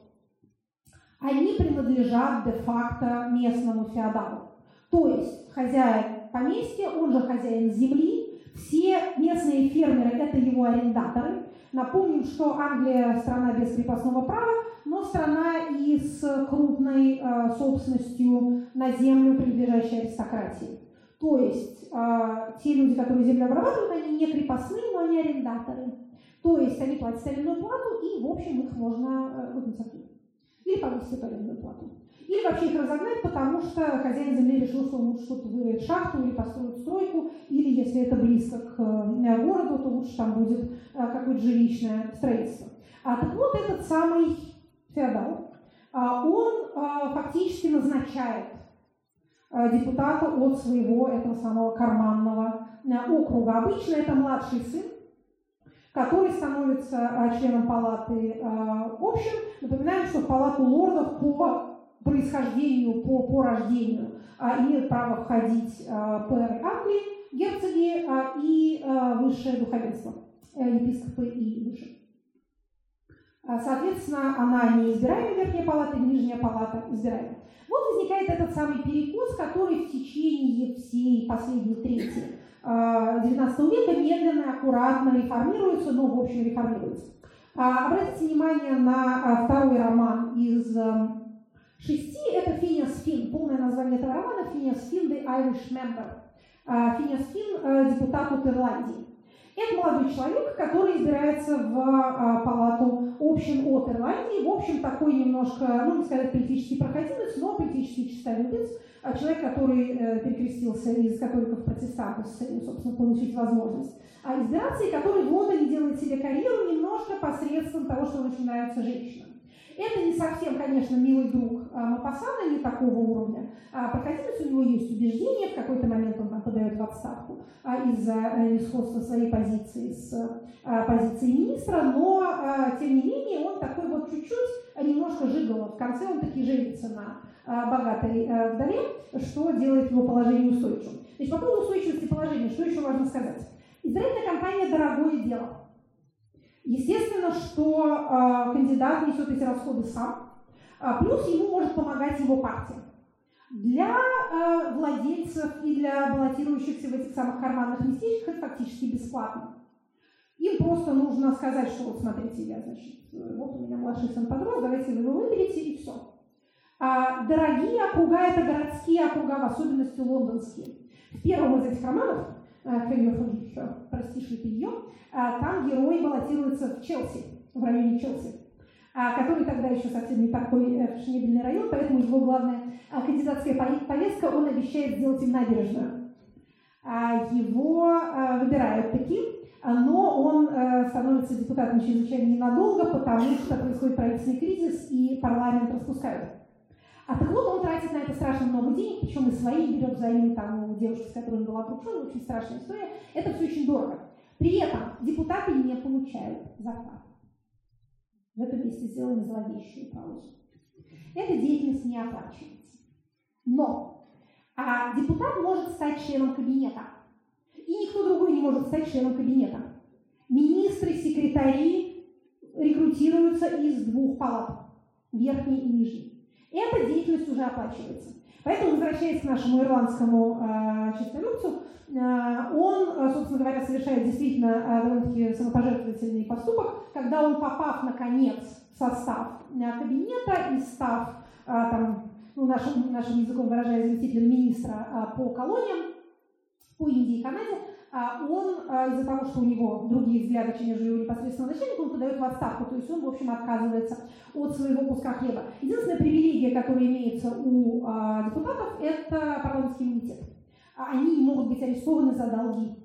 Speaker 1: они принадлежат де-факто местному феодалу. То есть хозяин поместья, он же хозяин земли, все местные фермеры – это его арендаторы. Напомним, что Англия – страна без крепостного права, но страна и с крупной э, собственностью на землю, принадлежащей аристократии. То есть э, те люди, которые землю обрабатывают, они не крепостные, но они арендаторы. То есть они платят арендную плату, и, в общем, их можно э, выгнать оттуда. Или повысить арендную плату. Или вообще их разогнать, потому что хозяин земли решил, что лучше что-то вырыть шахту или построить стройку, или если это близко к э, городу, то лучше там будет э, какое-то жилищное строительство. А, так вот, этот самый феодал, а, он а, фактически назначает депутата от своего этого самого карманного округа. Обычно это младший сын, который становится членом палаты общин. Напоминаем, что в палату лордов по происхождению, по, по рождению а, имеют право входить а, пэры Англии, герцоги а, и а, высшее духовенство, епископы и выше. Соответственно, она не избираемая верхняя палата, нижняя палата избираемая. Вот возникает этот самый перекос, который в течение всей последней трети XIX века медленно, аккуратно реформируется, но в общем реформируется. Обратите внимание на второй роман из шести – это Финиас Фин. Полное название этого романа – Финиас Фин The Irish Member. Финиас Фин э, – депутат от Ирландии. Это молодой человек, который избирается в а, палату общин от Ирландии. В общем, такой немножко, ну, не сказать политический проходимец, но политический честолюбец. А человек, который э, перекрестился из католиков в протестантов с целью, собственно, получить возможность а избираться, и который в Лондоне делает себе карьеру немножко посредством того, что нравится женщинам. Это не совсем, конечно, милый друг а, Мапасана, не такого уровня. А проходимец у него есть убеждение, в какой-то момент он там подает в отставку а, из-за э, несходства своей позиции с позицией министра, но, тем не менее, он такой вот чуть-чуть, немножко жигало. В конце он таки женится на богатой а, вдове, что делает его положение устойчивым. Значит, по поводу устойчивости положения, что еще важно сказать? Избирательная кампания – дорогое дело. Естественно, что э, кандидат несет эти расходы сам, а плюс ему может помогать его партия. Для э, владельцев и для баллотирующихся в этих самых карманных местечках это фактически бесплатно. Им просто нужно сказать, что вот смотрите, я, значит, вот у меня младший сын подрос, давайте вы его выберете, и все. А дорогие округа – это городские округа, в особенности лондонские. В первом из этих романов Кэмерфон, прости, ее, там герой баллотируется в Челси, в районе Челси, а, который тогда еще совсем не такой э, фешенебельный район, поэтому его главная а, кандидатская повестка, он обещает сделать им набережную. А, его выбирают таким, но он э, становится депутатом чрезвычайно ненадолго, потому что происходит правительственный кризис и парламент распускают. А так вот он тратит на это страшно много денег, причем и свои берет взаймы там у девушки, с которой он был окружен, очень страшная история. Это все очень дорого. При этом депутаты не получают зарплату. В этом месте сделаем зловещую паузу. Эта деятельность не оплачивается. Но а депутат может стать членом кабинета. И никто другой не может стать членом кабинета. Министры, секретари рекрутируются из двух палат, верхней и нижней. Эта деятельность уже оплачивается. Поэтому, возвращаясь к нашему ирландскому э, честолюбцу, э, он, э, собственно говоря, совершает действительно э, довольно-таки самопожертвовательный поступок, когда он, попав, наконец, в состав кабинета и став, э, там, ну, нашим, нашим языком выражая заместителем министра э, по колониям, по Индии и Канаде, а он а, из-за того, что у него другие взгляды, чем нежели у непосредственного начальника, он подает в отставку, то есть он, в общем, отказывается от своего куска хлеба. Единственная привилегия, которая имеется у а, депутатов, это парламентский иммунитет. Они могут быть арестованы за долги.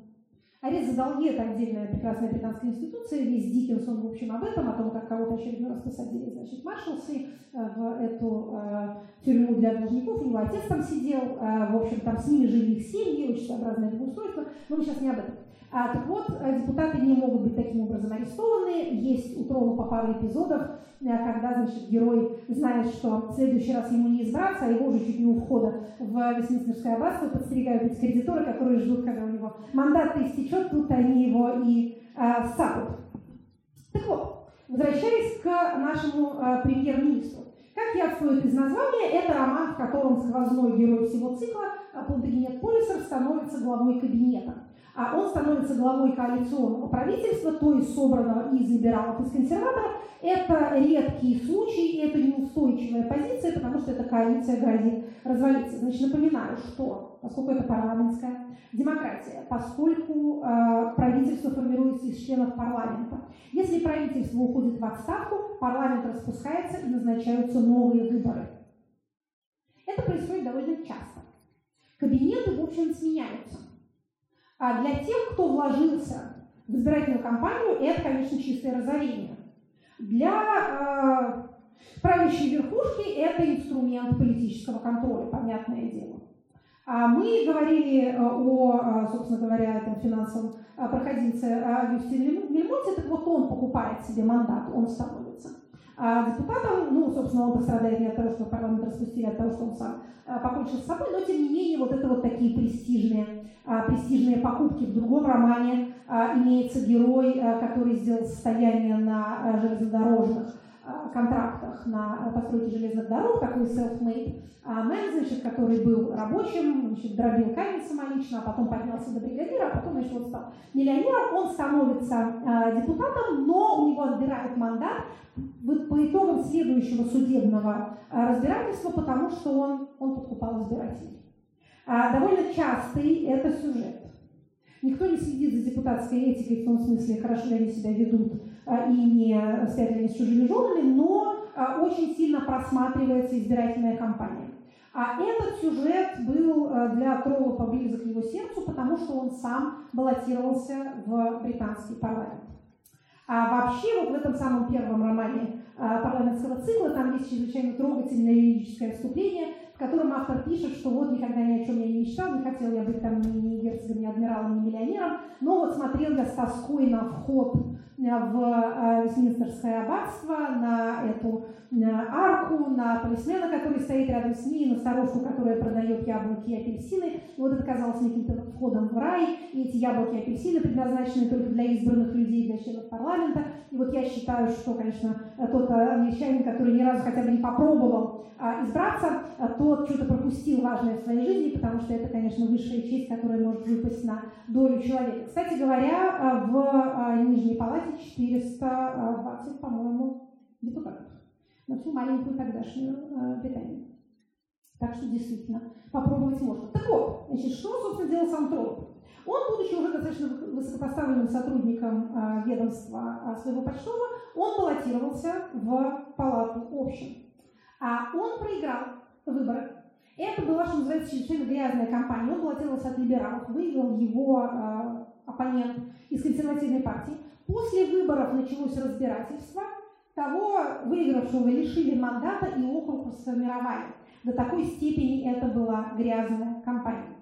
Speaker 1: Арест за долги – это отдельная прекрасная британская институция. Весь Диккенс, он, в общем, об этом, о том, как кого-то очередной раз посадили, значит, Маршалсы э, в эту э, тюрьму для должников. У него отец там сидел, э, в общем, там с ними жили их семьи, очень своеобразное устройство. Но мы сейчас не об этом. А, так вот, э, депутаты не могут быть таким образом арестованы. Есть у Троллопа пару эпизодов, э, когда, значит, герой знает, что в следующий раз ему не избраться, а его уже чуть не у входа в Вестминстерское аббатство подстерегают эти кредиторы, которые ждут, когда у него мандат истечет, тут они его и а, сапут. Так вот, возвращаясь к нашему а, премьер-министру. Как явствует из названия, это роман, в котором сквозной герой всего цикла, Плантагенет Полисер, становится главой кабинета а он становится главой коалиционного правительства, то есть собранного из либералов из консерваторов. Это редкий случай, это неустойчивая позиция, потому что эта коалиция грозит развалиться. Значит, напоминаю, что поскольку это парламентская демократия, поскольку э, правительство формируется из членов парламента. Если правительство уходит в отставку, парламент распускается и назначаются новые выборы. Это происходит довольно часто. Кабинеты, в общем, сменяются. А для тех, кто вложился в избирательную кампанию, это, конечно, чистое разорение. Для э, правящей верхушки это инструмент политического контроля, понятное дело. А мы говорили э, о, э, собственно говоря, этом финансовом э, проходимце Августине Мельмоте, так вот он покупает себе мандат, он становится а депутатом, ну, собственно, он пострадает не от того, что парламент распустили, а от того, что он сам покончил с собой, но, тем не менее, вот это вот такие престижные, престижные покупки. В другом романе имеется герой, который сделал состояние на железнодорожных контрактах на постройке железных дорог, такой self-made значит, который был рабочим, значит, дробил камень самолично, а потом поднялся до бригадира, а потом, значит, вот стал миллионером, он становится э, депутатом, но у него отбирают мандат по итогам следующего судебного э, разбирательства, потому что он, он подкупал избирателей. А, довольно частый это сюжет. Никто не следит за депутатской этикой в том смысле, хорошо ли они себя ведут а, и не стоят ли они с чужими женами, но а, очень сильно просматривается избирательная кампания. А этот сюжет был а, для Троллопа близок к его сердцу, потому что он сам баллотировался в британский парламент. А вообще вот в этом самом первом романе парламентского цикла там есть чрезвычайно трогательное юридическое вступление, котором автор пишет, что вот никогда ни о чем я не мечтал, не хотел я быть там ни, ни герцогом, ни адмиралом, ни миллионером, но вот смотрел я с тоской на вход в Вестминстерское аббатство, на эту арку, на полисмена, который стоит рядом с ней, на старушку, которая продает яблоки и апельсины. И вот это казалось мне каким-то входом в рай, и эти яблоки и апельсины предназначены только для избранных людей, для членов парламента. И вот я считаю, что, конечно, тот англичанин, который ни разу хотя бы не попробовал избраться, тот что-то пропустил важное в своей жизни, потому что это, конечно, высшая честь, которая может выпасть на долю человека. Кстати говоря, в Нижней Палате 420, по-моему, депутатов на всю маленькую тогдашнюю Британию. Так что действительно попробовать можно. Так вот, значит, что, собственно, делал сам Троп? Он, будучи уже достаточно высокопоставленным сотрудником ведомства своего почтового, он баллотировался в палату общин. А он проиграл выборы. Это была, что называется, чрезвычайно грязная кампания. Он баллотировался от либералов, выиграл его э, оппонент из консервативной партии. После выборов началось разбирательство, того выигравшего лишили мандата и округ сформировали. До такой степени это была грязная кампания.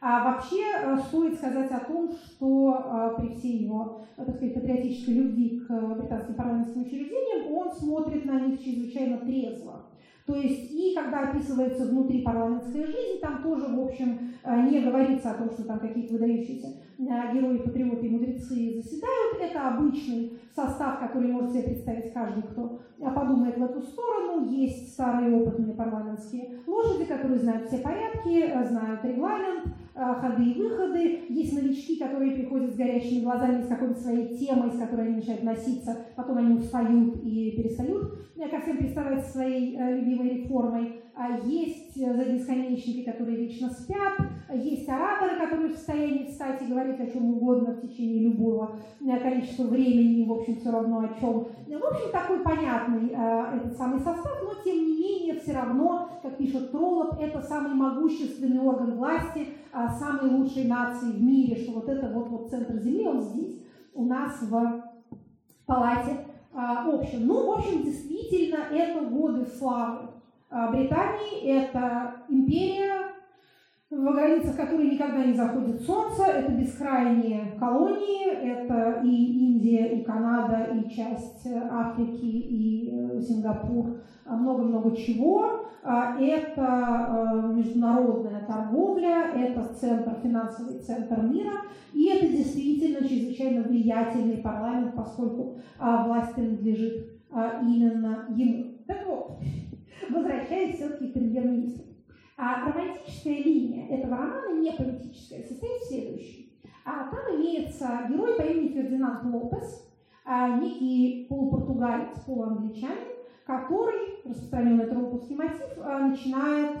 Speaker 1: А вообще э, стоит сказать о том, что э, при всей его, э, так сказать, патриотической любви к британским парламентским учреждениям, он смотрит на них чрезвычайно трезво. То есть и когда описывается внутри парламентская жизнь, там тоже, в общем, не говорится о том, что там какие-то выдающиеся герои, патриоты и мудрецы заседают. Это обычный состав, который может себе представить каждый, кто подумает в эту сторону. Есть старые опытные парламентские лошади, которые знают все порядки, знают регламент, ходы и выходы. Есть новички, которые приходят с горящими глазами с какой-то своей темой, с которой они начинают носиться, потом они устают и перестают ко всем приставать своей э, любимой реформой. А есть э, заднесконечники, которые вечно спят, есть ораторы, которые в состоянии встать и говорить о чем угодно в течение любого э, количества времени, в общем, все равно о чем. В общем, такой понятный э, этот самый состав, но тем не менее, все равно, как пишет Троллоп, это самый могущественный орган власти, э, самой лучшей нации в мире, что вот это вот, вот центр Земли, он здесь, у нас в палате э, общем. Ну, в общем, действительно, это годы славы Британии. Это империя, в границах которой никогда не заходит солнце. Это бескрайние колонии. Это и Индия, и Канада, и часть Африки, и э, Сингапур. Много-много чего. А, это э, международная торговля, это центр, финансовый центр мира, и это действительно чрезвычайно влиятельный парламент, поскольку а, власть принадлежит именно ему. Так вот, возвращаясь все-таки к премьер-министру. А романтическая линия этого романа не политическая, состоит в следующем. А там имеется герой по имени Фердинанд Лопес, а, некий полупортугалец, полуангличанин, который, распространенный троповский мотив, начинает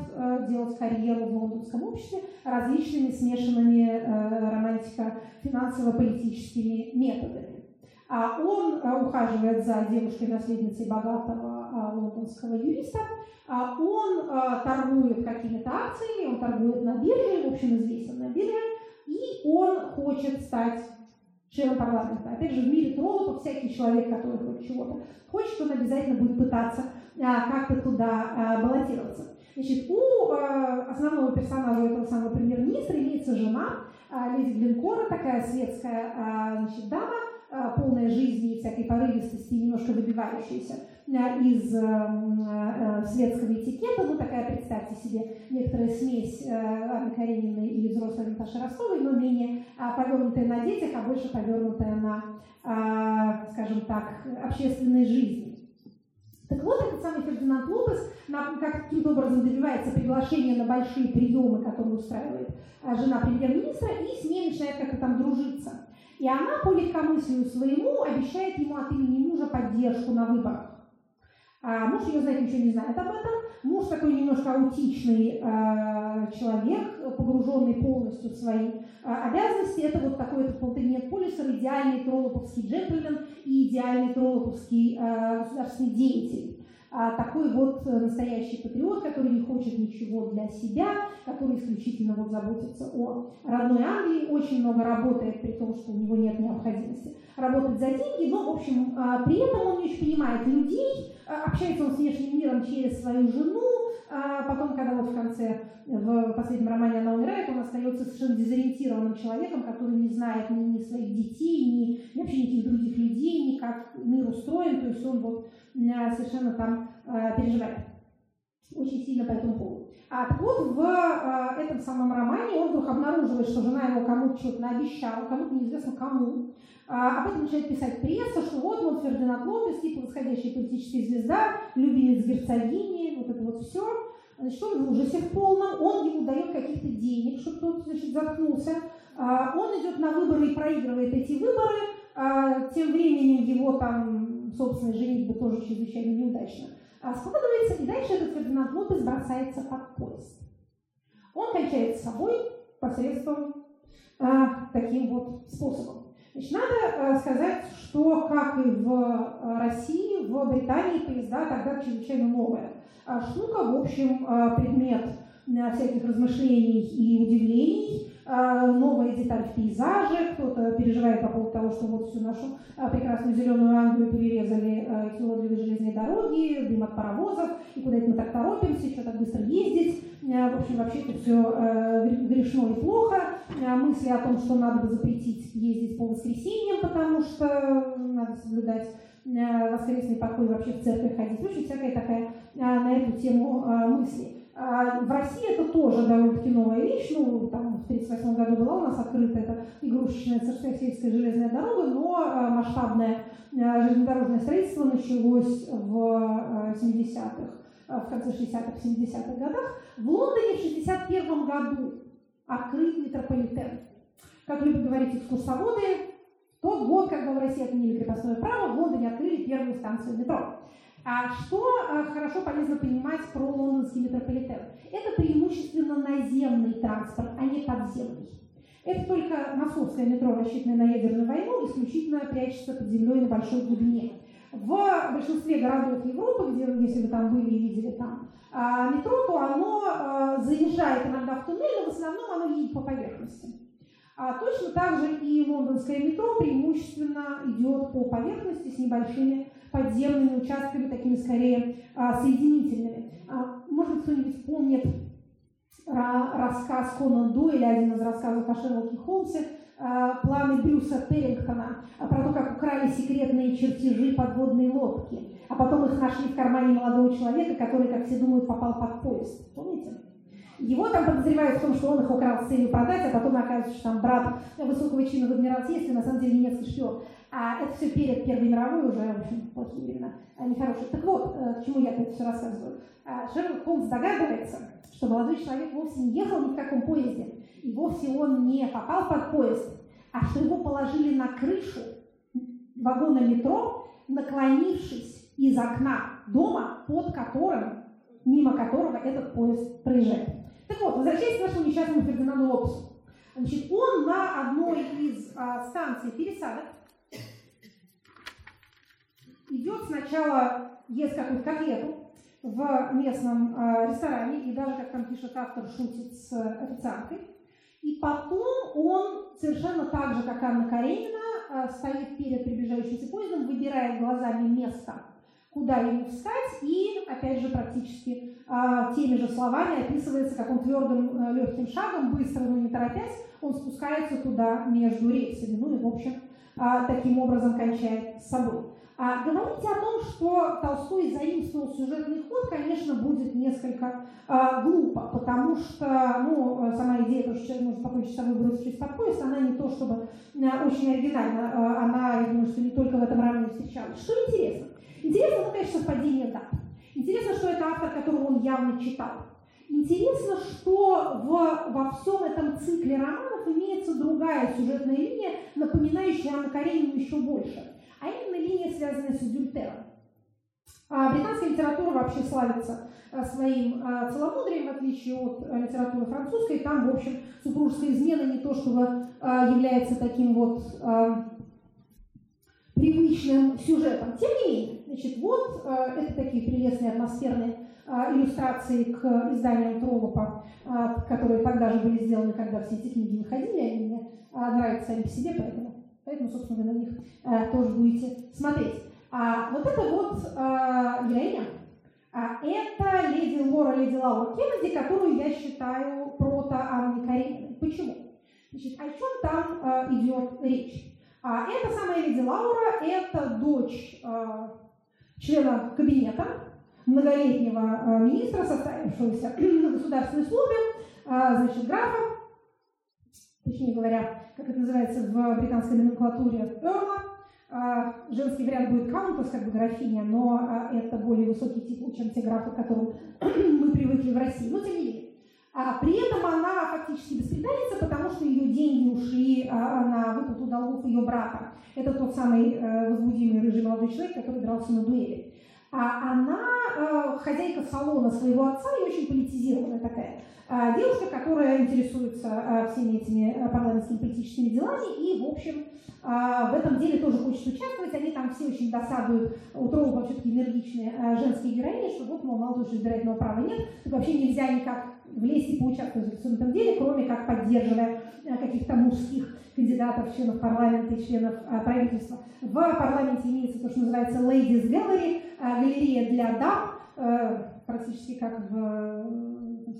Speaker 1: делать карьеру в лондонском обществе различными смешанными романтико-финансово-политическими методами. А он ухаживает за девушкой-наследницей богатого лондонского юриста, а он торгует какими-то акциями, он торгует на бирже, в общем, известен на бирже, и он хочет стать членом парламента. Опять же, в мире троллопов всякий человек, который хочет чего-то хочет, он обязательно будет пытаться а, как-то туда а, баллотироваться. Значит, у основного персонажа этого самого премьер-министра имеется жена, леди Глинкора, такая светская значит, дама, полная жизни и всякой порывистости, немножко выбивающаяся из а, светского этикета. Ну, такая, представьте себе, некоторая смесь Анны Карениной и взрослой Наташи Ростовой, но менее повернутая на детях, а больше повернутая на, скажем так, общественной жизни. Так вот, этот самый Фердинанд Лопес каким-то образом добивается приглашения на большие приемы, которые устраивает жена премьер-министра, и с ней начинает как-то там дружиться. И она по легкомыслию своему обещает ему от имени мужа поддержку на выборах. А муж ее, знает, ничего не знает об этом. Муж такой немножко аутичный э, человек, погруженный полностью в свои э, обязанности. Это вот такой этот Полтенет Полисер, идеальный троллоповский джентльмен и идеальный троллоповский э, государственный деятель такой вот настоящий патриот, который не хочет ничего для себя, который исключительно вот заботится о родной Англии, очень много работает, при том, что у него нет необходимости работать за деньги, но, в общем, при этом он не очень понимает людей, общается он с внешним миром через свою жену, а потом, когда вот в конце, в последнем романе она умирает, он остается совершенно дезориентированным человеком, который не знает ни, ни своих детей, ни, ни вообще никаких других людей, ни как мир устроен, то есть он вот совершенно там э, переживает очень сильно по этому поводу. А вот, в э, этом самом романе он вдруг обнаруживает, что жена его кому-то что-то наобещала, кому-то неизвестно кому. А, об этом начинает писать пресса, что вот он Фердинанд Лопес, типа восходящая политическая звезда, любимец герцогини, вот это вот все. Значит, он в ужасе в полном, он ему дает каких-то денег, чтобы тот, значит, заткнулся. А, он идет на выборы и проигрывает эти выборы, а, тем временем его там собственная женитьба тоже чрезвычайно неудачно а, складывается, и дальше этот Фердинанд Лопес бросается под поезд. Он кончает с собой посредством а, таким вот способом. Значит, надо а, сказать, что, как и в а, России, в Британии поезда тогда чрезвычайно новая а, штука, в общем, а, предмет всяких размышлений и удивлений, новая деталь в пейзаже, кто-то переживает по поводу того, что вот всю нашу а, прекрасную зеленую Англию перерезали а, эти уродливые железные дороги, дым от паровозов, и куда это мы так торопимся, что так быстро ездить. В общем, вообще это все грешно и плохо. Мысли о том, что надо бы запретить ездить по воскресеньям, потому что надо соблюдать воскресный покой вообще в церковь ходить. В общем, всякая такая на эту тему мысли. А в России это тоже довольно-таки новая вещь. Ну, там в 1938 году была у нас открыта эта игрушечная царскосельская железная дорога, но а, масштабное а, железнодорожное строительство началось в 70-х, в конце 60-х, 70-х годах. В Лондоне в 61 году открыт метрополитен. Как любят говорить экскурсоводы, тот год, когда в России отменили крепостное право, в Лондоне открыли первую станцию метро. А что а, хорошо полезно понимать про лондонский метрополитен? Это преимущественно наземный транспорт, а не подземный. Это только московское метро, рассчитанное на ядерную войну, исключительно прячется под землей на большой глубине. В большинстве городов Европы, где, если вы там были и видели там а, метро, то оно а, заезжает иногда в туннель, но в основном оно едет по поверхности. А точно так же и лондонское метро преимущественно идет по поверхности с небольшими подземными участками, такими скорее а, соединительными. А, может кто-нибудь помнит рассказ Конан Дойля, один из рассказов о Шерлоке Холмсе, а, планы Брюса Террингтона про то, как украли секретные чертежи подводной лодки, а потом их нашли в кармане молодого человека, который, как все думают, попал под поезд. Помните? Его там подозревают в том, что он их украл с целью продать, а потом оказывается, что там брат высокого чина в Адмиралтействе, на самом деле немецкий шпион. А это все перед Первой мировой уже, в общем, плохие времена, а нехорошие. Так вот, э, к чему я это все рассказываю. А, Шерлок Холмс догадывается, что молодой человек вовсе не ехал ни в каком поезде, и вовсе он не попал под поезд, а что его положили на крышу вагона метро, наклонившись из окна дома, под которым, мимо которого этот поезд проезжает. Так вот, возвращаясь к нашему несчастному Фердинанду Лопесу. Значит, он на одной из а, станций пересадок идет сначала, ест какую-то котлету в местном э, ресторане, и даже, как там пишет автор, шутит с официанткой. И потом он совершенно так же, как Анна Каренина, э, стоит перед приближающимся поездом, выбирает глазами место, куда ему встать, и, опять же, практически э, теми же словами описывается, как он твердым легким шагом, быстро, но не торопясь, он спускается туда между рельсами, ну и, в общем, таким образом кончает с собой. А говорить о том, что Толстой заимствовал сюжетный ход, конечно, будет несколько а, глупо, потому что ну, сама идея, то, что человек может покончить собой, бросившись под поезд, она не то чтобы а, очень оригинальна, а, она, я думаю, что не только в этом романе встречалась. Что интересно? Интересно, ну, конечно, совпадение дат. Интересно, что это автор, которого он явно читал. Интересно, что в, во всем этом цикле романов имеется другая сюжетная линия, напоминающая Анну Каренину еще больше – а именно линия, связанная с Дюльтером. А британская литература вообще славится а, своим а, целомудрием, в отличие от а, литературы французской. Там, в общем, супружеская измена не то чтобы является таким вот привычным сюжетом. Тем не менее, значит, вот это такие прелестные атмосферные иллюстрации к изданиям Троллопа, которые тогда же были сделаны, когда все эти книги выходили, они мне нравятся сами по себе, поэтому Поэтому, собственно, вы на них э, тоже будете смотреть. А вот это вот э, героиня, а это леди Лора, леди Лаура Кеннеди, которую я считаю прото Анны Карениной. Почему? Значит, о чем там э, идет речь? А, это самая леди Лаура, это дочь э, члена кабинета, многолетнего э, министра, составившегося на государственной службе, э, значит, графа, точнее говоря, как это называется в британской номенклатуре, Эрла. А, женский вариант будет Countess, как бы графиня, но а, это более высокий титул, чем те графы, к которым мы привыкли в России. Но тем не менее. А при этом она фактически беспреданница, потому что ее деньги ушли а, на выплату долгов ее брата. Это тот самый э, возбудимый рыжий молодой человек, который дрался на дуэли. А она э, хозяйка салона своего отца и очень политизированная такая. А, девушка, которая интересуется а, всеми этими парламентскими политическими делами и, в общем, в этом деле тоже хочет участвовать. Они там все очень досадуют, у Троллопа все-таки энергичные женские героини, что вот, мол, мало того, избирательного права нет, так вообще нельзя никак влезть и поучаствовать в этом деле, кроме как поддерживая каких-то мужских кандидатов, членов парламента и членов правительства. В парламенте имеется то, что называется Ladies Gallery, галерея для дам, э, практически как в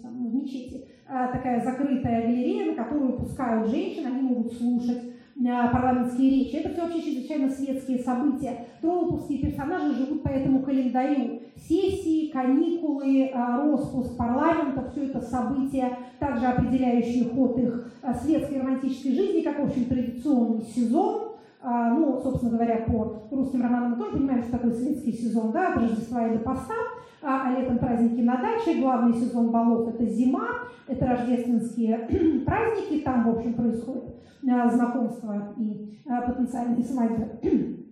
Speaker 1: самом, в мечети, такая закрытая галерея, на которую пускают женщин, они могут слушать парламентские речи. Это все вообще чрезвычайно светские события. Троллоповские персонажи живут по этому календарю. Сессии, каникулы, распуск парламента, все это события, также определяющие ход их светской романтической жизни, как, в общем, традиционный сезон. Ну, собственно говоря, по русским романам мы тоже понимаем, что такое светский сезон, да, от Рождества и до поста а, а летом праздники на даче, главный сезон балов – это зима, это рождественские праздники, там, в общем, происходит а, знакомство и а, потенциальные свадьбы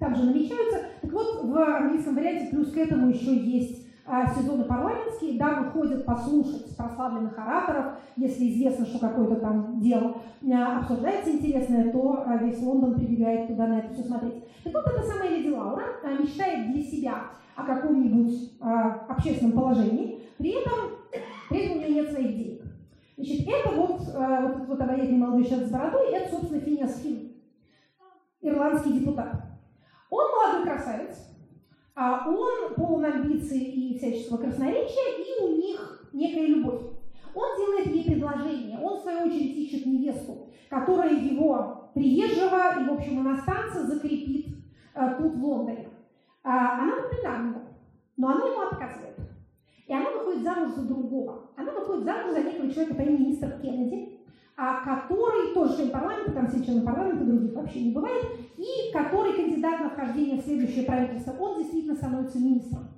Speaker 1: также намечаются. Так вот, в английском варианте плюс к этому еще есть а, сезоны парламентские, да, выходят послушать прославленных ораторов, если известно, что какое-то там дело а, обсуждается интересное, то а, весь Лондон прибегает туда на это все смотреть. Так вот, эта самая леди Лаура мечтает для себя о каком-нибудь а, общественном положении, при этом, при этом у нее нет своих денег. Значит, это вот, а, вот вот обаятельный молодой человек с бородой, это, собственно, Финиас Финн, ирландский депутат. Он молодой красавец, а он полон амбиций и всяческого красноречия, и у них некая любовь. Он делает ей предложение, он, в свою очередь, ищет невесту, которая его приезжего и, в общем, иностранца закрепит а, тут, в Лондоне. А, она популярна, но она ему отказывает. И она выходит замуж за другого. Она выходит замуж за некого человека по имени мистер Кеннеди, а который тоже член парламента, там все члены парламента, других вообще не бывает, и который кандидат на вхождение в следующее правительство, он действительно становится министром.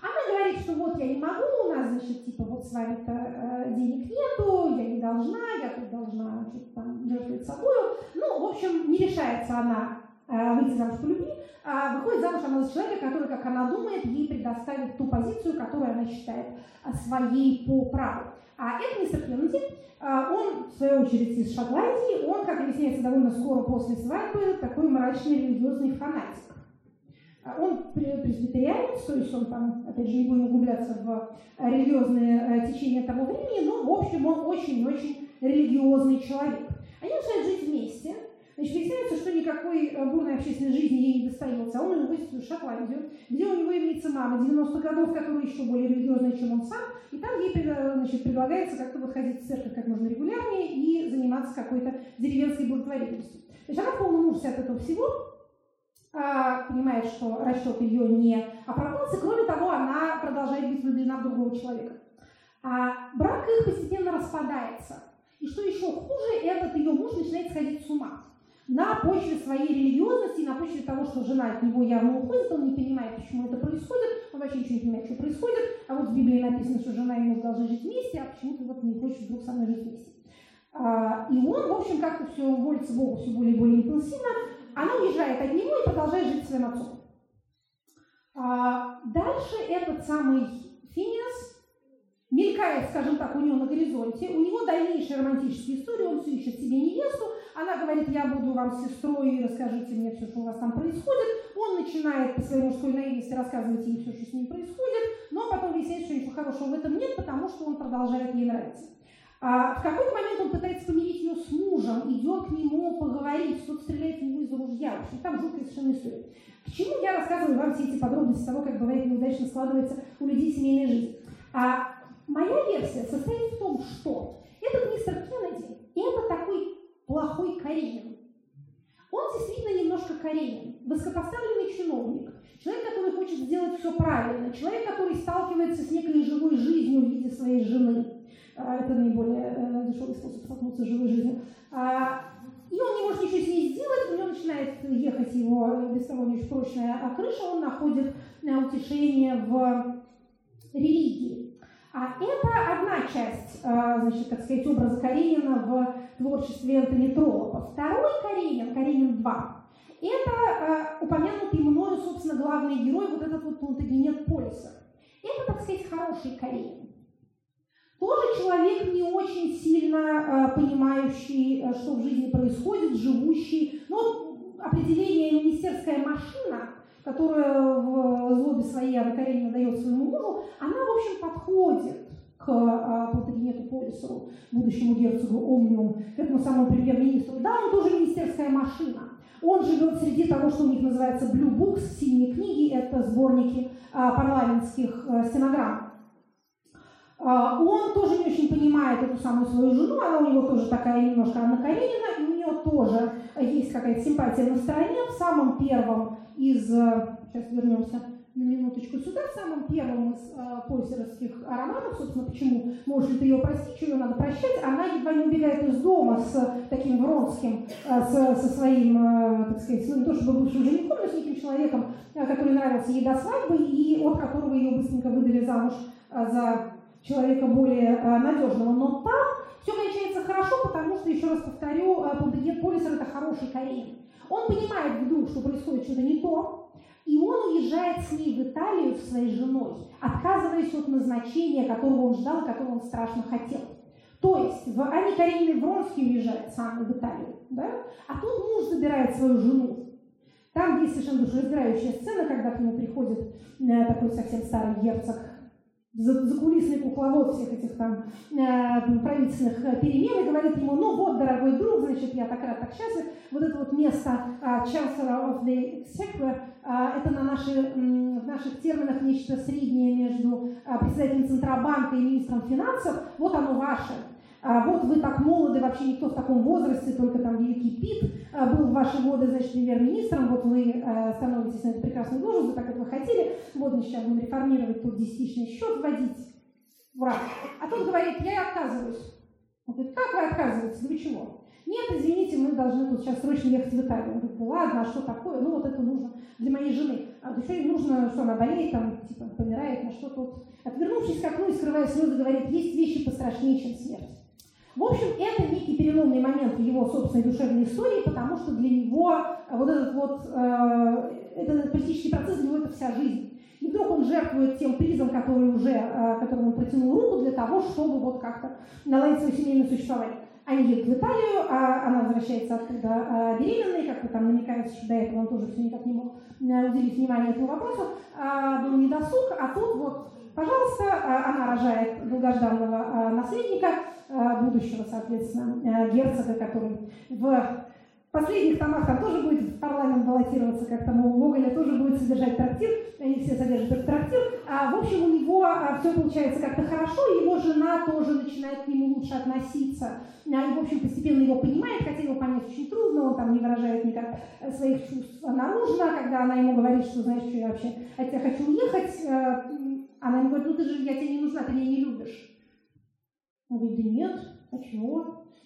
Speaker 1: Она говорит, что вот я не могу, у нас, значит, типа вот с вами-то э, денег нету, я не должна, я тут должна что-то там жертвовать собой. Ну, в общем, не решается она выйти замуж по любви, а выходит замуж она за человека, который, как она думает, ей предоставит ту позицию, которую она считает своей по праву. А мистер Кеннеди, он, в свою очередь, из Шотландии, он, как выясняется, довольно скоро после свадьбы, такой мрачный религиозный фанатик. Он пресвитерианец, то есть он там, опять же, не будем углубляться в религиозные э, течения того времени, но, в общем, он очень-очень религиозный человек. Они начинают жить вместе, Значит, выясняется, что никакой э, бурной общественной жизни ей не достается. А он увозит в Шотландию, где у него имеется мама 90-х годов, которая еще более религиозная, чем он сам. И там ей значит, предлагается как-то вот ходить в церковь как можно регулярнее и заниматься какой-то деревенской благотворительностью. То есть она в полном ужасе от этого всего, а, понимает, что расчет ее не оправдался. Кроме того, она продолжает быть влюблена в другого человека. А брак их постепенно распадается. И что еще хуже, этот ее муж начинает сходить с ума на почве своей религиозности, на почве того, что жена от него явно уходит, он не понимает, почему это происходит, он вообще ничего не понимает, что происходит, а вот в Библии написано, что жена и муж должны жить вместе, а почему-то вот не хочет вдруг со мной жить вместе. А, и он, в общем, как-то все молится Богу все более и более интенсивно, она уезжает от него и продолжает жить своим отцом. А, дальше этот самый Финиас мелькает, скажем так, у него на горизонте, у него дальнейшая романтическая история, он все ищет себе невесту, она говорит, я буду вам сестрой, и расскажите мне все, что у вас там происходит. Он начинает по своей мужской наивности рассказывать ей все, что с ним происходит, но потом выясняется, что ничего хорошего в этом нет, потому что он продолжает ей нравиться. А в какой-то момент он пытается помирить ее с мужем, идет к нему поговорить, тот стреляет в него из ружья. В общем, там жуткая совершенно история. К чему я рассказываю вам все эти подробности того, как бывает неудачно складывается у людей семейная жизнь? А моя версия состоит в том, что этот мистер Кеннеди – это такой плохой Каренин. Он действительно немножко Каренин, высокопоставленный чиновник, человек, который хочет сделать все правильно, человек, который сталкивается с некой живой жизнью в виде своей жены. А, это наиболее э, дешевый способ столкнуться с живой жизнью. А, и он не может ничего с ней сделать, у него начинает ехать его без того не очень прочная крыша, он находит э, утешение в религии. А это одна часть, э, значит, так сказать, образа Каренина в творчестве Энтони Троллопа. Второй Каренин, Каренин 2, это упомянутый мною, собственно, главный герой, вот этот вот Плантагенет Полиса. Это, так сказать, хороший Каренин. Тоже человек не очень сильно э, понимающий, э, что в жизни происходит, живущий. Но определение «министерская машина», которое в злобе своей Анна Каренина дает своему мужу, она, в общем, подходит к э, Платагенету Полису, будущему герцогу Омниум, к этому самому премьер-министру. Да, он тоже министерская машина. Он живет среди того, что у них называется Blue Books, синие книги, это сборники а, парламентских а, стенограмм. А, он тоже не очень понимает эту самую свою жену, она у него тоже такая немножко Анна Каренина, и у нее тоже есть какая-то симпатия на стороне. В самом первом из, э, сейчас вернемся на минуточку сюда, в самом первом из э, пойсеровских романов, собственно, почему может ее простить, ее надо прощать, она едва не убегает из дома с таким Вронским, э, с, со своим, э, так сказать, ну не то чтобы бывшим женихом, но с неким человеком, э, который нравился ей до свадьбы, и от которого ее быстренько выдали замуж э, за человека более э, надежного, но там все кончается хорошо, потому что, еще раз повторю, э, Полисер – это хороший Карен. Он понимает вдруг, что происходит что-то не то, и он уезжает с ней в Италию со своей женой, отказываясь от назначения, которого он ждал, которого он страшно хотел. То есть в Анне Карениной Вронский уезжает сам в Италию, да? а тут муж забирает свою жену. Там есть совершенно душераздирающая сцена, когда к нему приходит э, такой совсем старый герцог закулисный кукловод всех этих там э, правительственных э, перемен и говорит ему, ну вот, дорогой друг, значит, я так рад, так счастлив, вот это вот место э, Chancellor of the Exchequer, э, это на наши, в наших терминах нечто среднее между э, председателем Центробанка и министром финансов, вот оно ваше. А вот вы так молоды, вообще никто в таком возрасте, только там великий Пит а, был в ваши годы, значит, премьер-министром, вот вы а, становитесь на эту прекрасную должность, так как вы хотели, вот мы сейчас будем реформировать тут десятичный счет вводить. Ура! А тот говорит, я отказываюсь. Он говорит, как вы отказываетесь? Для чего? Нет, извините, мы должны тут сейчас срочно ехать в Италию. Он говорит, ладно, а что такое? Ну вот это нужно для моей жены. А еще ей нужно, что она болеет, там, типа, помирает, на что тут. Отвернувшись к окну и скрывая слезы, говорит, есть вещи пострашнее, чем смерть. В общем, это некий переломный момент в его собственной душевной истории, потому что для него вот этот вот, э, этот политический процесс, для него это вся жизнь. И вдруг он жертвует тем призом, который уже, э, которому он протянул руку для того, чтобы вот как-то наладить свое семейное существование. Они едут в Италию, а она возвращается оттуда а, беременной, как бы там намекается, что до этого он тоже все никак не мог э, уделить внимание этому вопросу, а, был недосуг, а тут вот, пожалуйста, а, она рожает долгожданного наследника, будущего, соответственно, герцога, который в последних томах там тоже будет в парламент баллотироваться, как там у Гоголя тоже будет содержать трактир, они все содержат этот трактир. А, в общем, у него все получается как-то хорошо, его жена тоже начинает к нему лучше относиться. А, и, в общем, постепенно его понимает, хотя его понять очень трудно, он там не выражает никак э, своих чувств наружно, когда она ему говорит, что, знаешь, что я вообще от тебя хочу уехать, э, она ему говорит, ну ты же, я тебе не нужна, ты меня не любишь. Он говорит, да нет, а?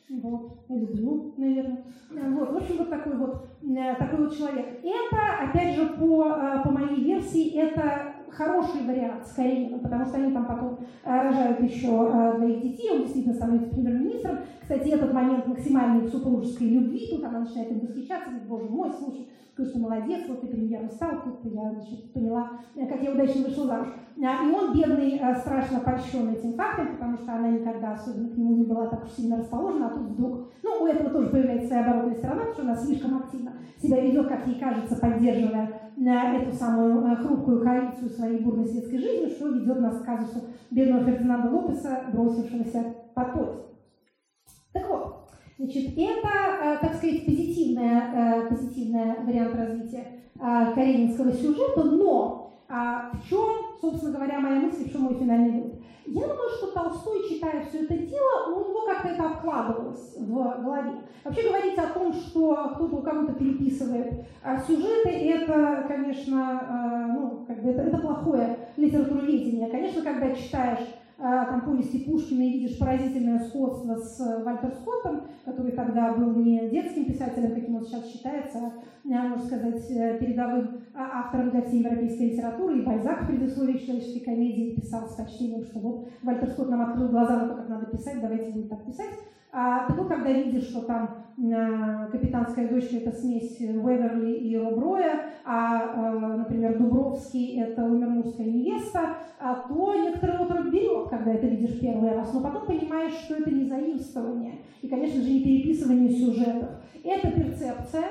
Speaker 1: Вот, я люблю, наверное. Вот, в общем, вот такой вот, э, такой вот человек. Это, опять же, по, э, по моей версии, это хороший вариант с Карениным, потому что они там потом э, рожают еще двоих детей, он действительно становится премьер-министром. Кстати, этот момент максимальной супружеской любви, тут она начинает им восхищаться, говорит, боже мой, слушай, какой что молодец, вот ты премьером стал, тут я значит, поняла, как я удачно вышла замуж. И он, бедный, страшно польщен этим фактом, потому что она никогда особенно к нему не была так уж сильно расположена, а тут вдруг, ну, у этого тоже появляется своя оборотная сторона, потому что она слишком активно себя ведет, как ей кажется, поддерживая эту самую э, хрупкую коалицию своей бурной светской жизни, что ведет нас к казусу бедного Фердинанда Лопеса, бросившегося под поезд. Так вот, значит, это, э, так сказать, позитивная, э, позитивный вариант развития каренинского сюжета, но а в чем, собственно говоря, моя мысль, в чем мой финальный вывод? Я думаю, что Толстой, читая все это дело, у него как-то это откладывалось в голове. Вообще говорить о том, что кто-то у кого-то переписывает а сюжеты, это, конечно, а, ну, как бы это, это плохое литературоведение. Конечно, когда читаешь там, повести Пушкина и видишь поразительное сходство с Вальтер Скоттом, который тогда был не детским писателем, каким он сейчас считается, а, можно сказать, э, передовым автором для всей европейской литературы, и Бальзак в предусловии человеческой комедии писал с почтением, что вот Вальтер Скотт нам открыл глаза на то, как надо писать, давайте будем так писать. А ты был, когда видишь, что там э, капитанская дочка – это смесь Уэверли и Роброя, а, э, например, Дубровский – это умермурская невеста, а то некоторые отрок берет, когда это видишь первый раз, но потом понимаешь, что это не заимствование и, конечно же, не переписывание сюжетов. Это перцепция,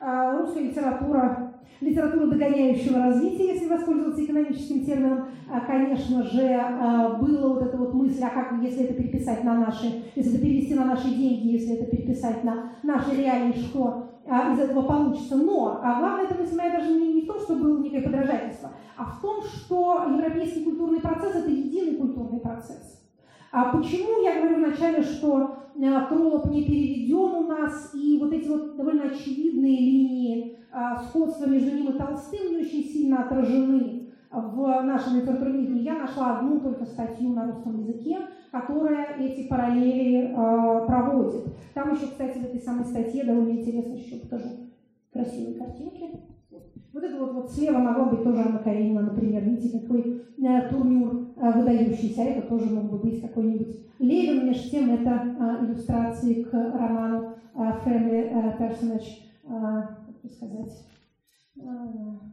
Speaker 1: а русская литература литературу догоняющего развития, если воспользоваться экономическим термином, а, конечно же, а, была вот эта вот мысль, а как, если это переписать на наши, если это перевести на наши деньги, если это переписать на наши реалии, что а, из этого получится. Но а главная эта мысль моя даже не, не в том, что было некое подражательство, а в том, что европейский культурный процесс – это единый культурный процесс. А почему я говорю вначале, что Кролоп не переведен у нас, и вот эти вот довольно очевидные линии сходства между ним и Толстым не очень сильно отражены в нашем литературоведении. Я нашла одну только статью на русском языке, которая эти параллели э, проводит. Там еще, кстати, в этой самой статье довольно интересно, еще покажу красивые картинки. Вот это вот, вот слева могло быть тоже Анна Каренина, например. Видите, какой э, турнюр э, выдающийся. Это тоже мог бы быть какой-нибудь Левин. Между тем, это э, иллюстрации к роману э, Family э, Personage э, сказать, э,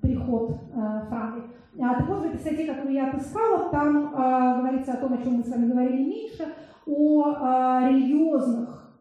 Speaker 1: приход э, Франки. А, так вот, в этой статье, которую я отыскала, там а, говорится о том, о чем мы с вами говорили меньше, о религиозных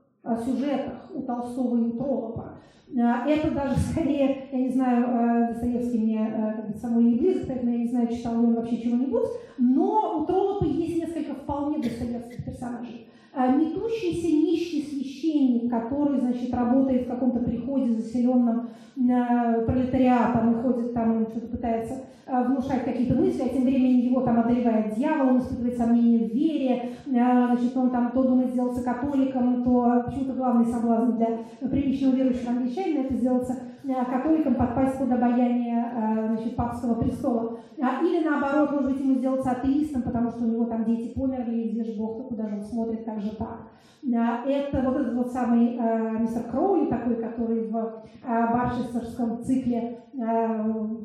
Speaker 1: сюжетах у Толстого и у Троллопа. Это даже скорее, я не знаю, Достоевский мне как бы, самой не близок, поэтому я не знаю, читал ли он вообще чего-нибудь, но у Троллопа есть несколько вполне достоевских персонажей. А, метущийся нищий священник, который, значит, работает в каком-то приходе заселенном пролетариатом и ходит там, и что-то пытается э, внушать какие-то мысли, а тем временем его там одолевает дьявол, он испытывает сомнения в вере, э, значит, он там то думает сделаться католиком, то почему-то главный соблазн для приличного верующего англичанина это сделаться католикам подпасть под обаяние э, значит, папского престола. А, или наоборот, может быть, ему сделаться атеистом, потому что у него там дети померли, и где же Бог, куда же он смотрит, как же так. Это вот этот вот самый э, мистер Кроули, такой, который в баршестерском цикле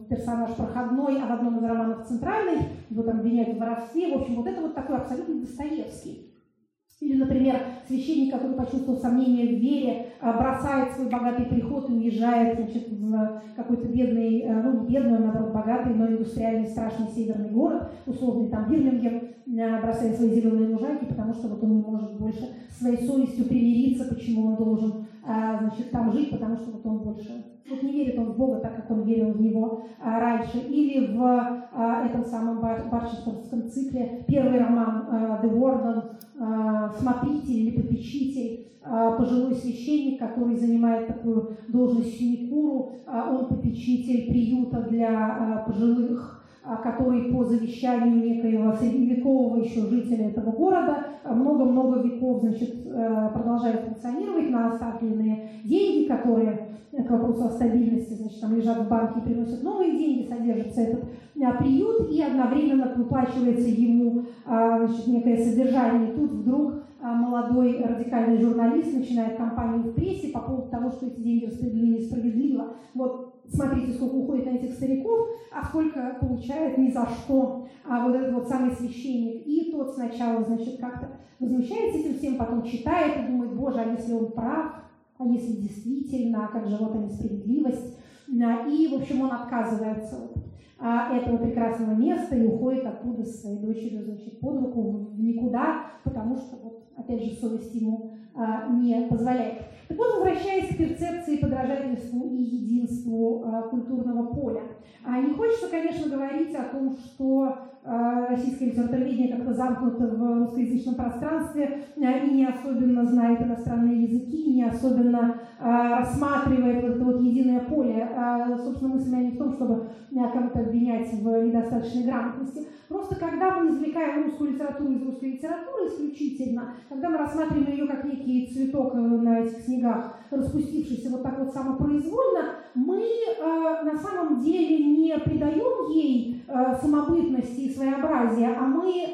Speaker 1: персонаж проходной, а в одном из романов центральный, его там обвиняют в воровстве. В общем, вот это вот такой абсолютно Достоевский Или, например, священник, который почувствовал сомнение в вере, а, бросает свой богатый приход и уезжает значит, в какой-то бедный, а, ну бедный, он наоборот богатый, но индустриальный страшный северный город, условный там Бирмингем, а, бросает свои зеленые лужайки, потому что вот он не может больше своей совестью примириться, почему он должен значит, там жить, потому что вот он больше вот не верит он в Бога так, как он верил в него а, раньше. Или в а, этом самом бар, барчестовском цикле первый роман а, «The Warden», а, «Смотритель» или «Попечитель», а, пожилой священник, который занимает такую должность синекуру, а, он попечитель приюта для а, пожилых а, который по завещанию некоего средневекового еще жителя этого города а, много-много веков значит, э, продолжает функционировать на оставленные деньги, которые к вопросу о стабильности значит, там лежат в банке и приносят новые деньги, содержится этот а, приют, и одновременно выплачивается ему значит, некое содержание. И тут вдруг молодой радикальный журналист начинает кампанию в прессе по поводу того, что эти деньги распределены несправедливо. Вот смотрите, сколько уходит на этих стариков, а сколько получает ни за что а вот этот вот самый священник. И тот сначала, значит, как-то возмущается этим всем, потом читает и думает, боже, а если он прав, а если действительно, как же вот несправедливость. И, в общем, он отказывается от а, этого прекрасного места и уходит оттуда со своей дочерью, значит, под руку в никуда, потому что, вот, опять же, совесть ему а, не позволяет. Так вот, возвращаясь к перцепции подражательству и единству э, культурного поля. А не хочется, конечно, говорить о том, что э, российское литературоведение как-то замкнуто в русскоязычном пространстве э, и не особенно знает иностранные языки, не особенно э, рассматривает вот это вот единое поле. Э, собственно, мысль моя не в том, чтобы кого-то обвинять в недостаточной грамотности. Просто когда мы извлекаем русскую литературу из русской литературы исключительно, когда мы рассматриваем ее как некий цветок на этих снегах, распустившийся вот так вот самопроизвольно, мы э, на самом деле не придаем ей э, самобытности и своеобразия, а мы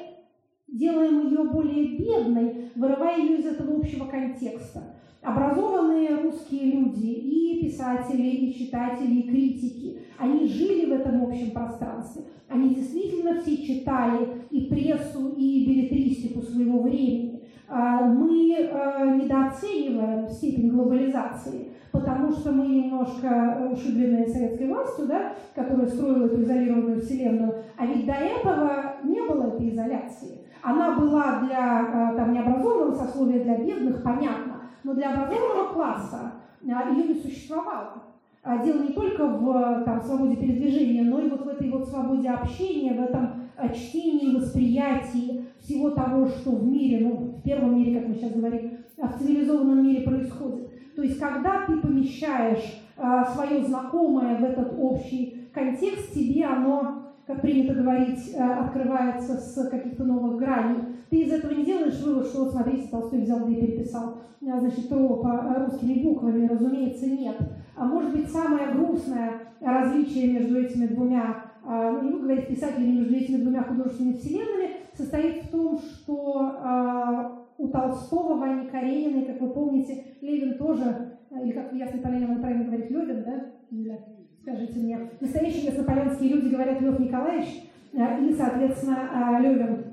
Speaker 1: делаем ее более бедной, вырывая ее из этого общего контекста. Образованные русские люди, и писатели, и читатели, и критики, они жили в этом общем пространстве. Они действительно все читали и прессу, и билетристику своего времени. А, мы э, недооцениваем степень глобализации, потому что мы немножко ушибленные советской властью, да, которая строила эту изолированную вселенную, а ведь до этого не было этой изоляции. Она была для э, там, необразованного сословия, для бедных, понятно, но для образованного класса а, ее не существовало. А, дело не только в там, свободе передвижения, но и вот в этой вот свободе общения, в этом а, чтении, восприятии всего того, что в мире, ну, в первом мире, как мы сейчас говорим, в цивилизованном мире происходит. То есть, когда ты помещаешь свое знакомое в этот общий контекст, тебе оно как принято говорить, э, открывается с каких-то новых граней. Ты из этого не делаешь вывод, что смотрите, Толстой взял да и переписал, а, значит, по русскими буквами, разумеется, нет. А может быть, самое грустное различие между этими двумя, а, ну, не буду говорить писателями, между этими двумя художественными вселенными, состоит в том, что а, у Толстого, Вани Карениной, как вы помните, Левин тоже, или как в Ясной Поляне он правильно говорит, Левин, да? скажите мне. Настоящие яснополянские люди говорят Лев Николаевич и, соответственно, Левин.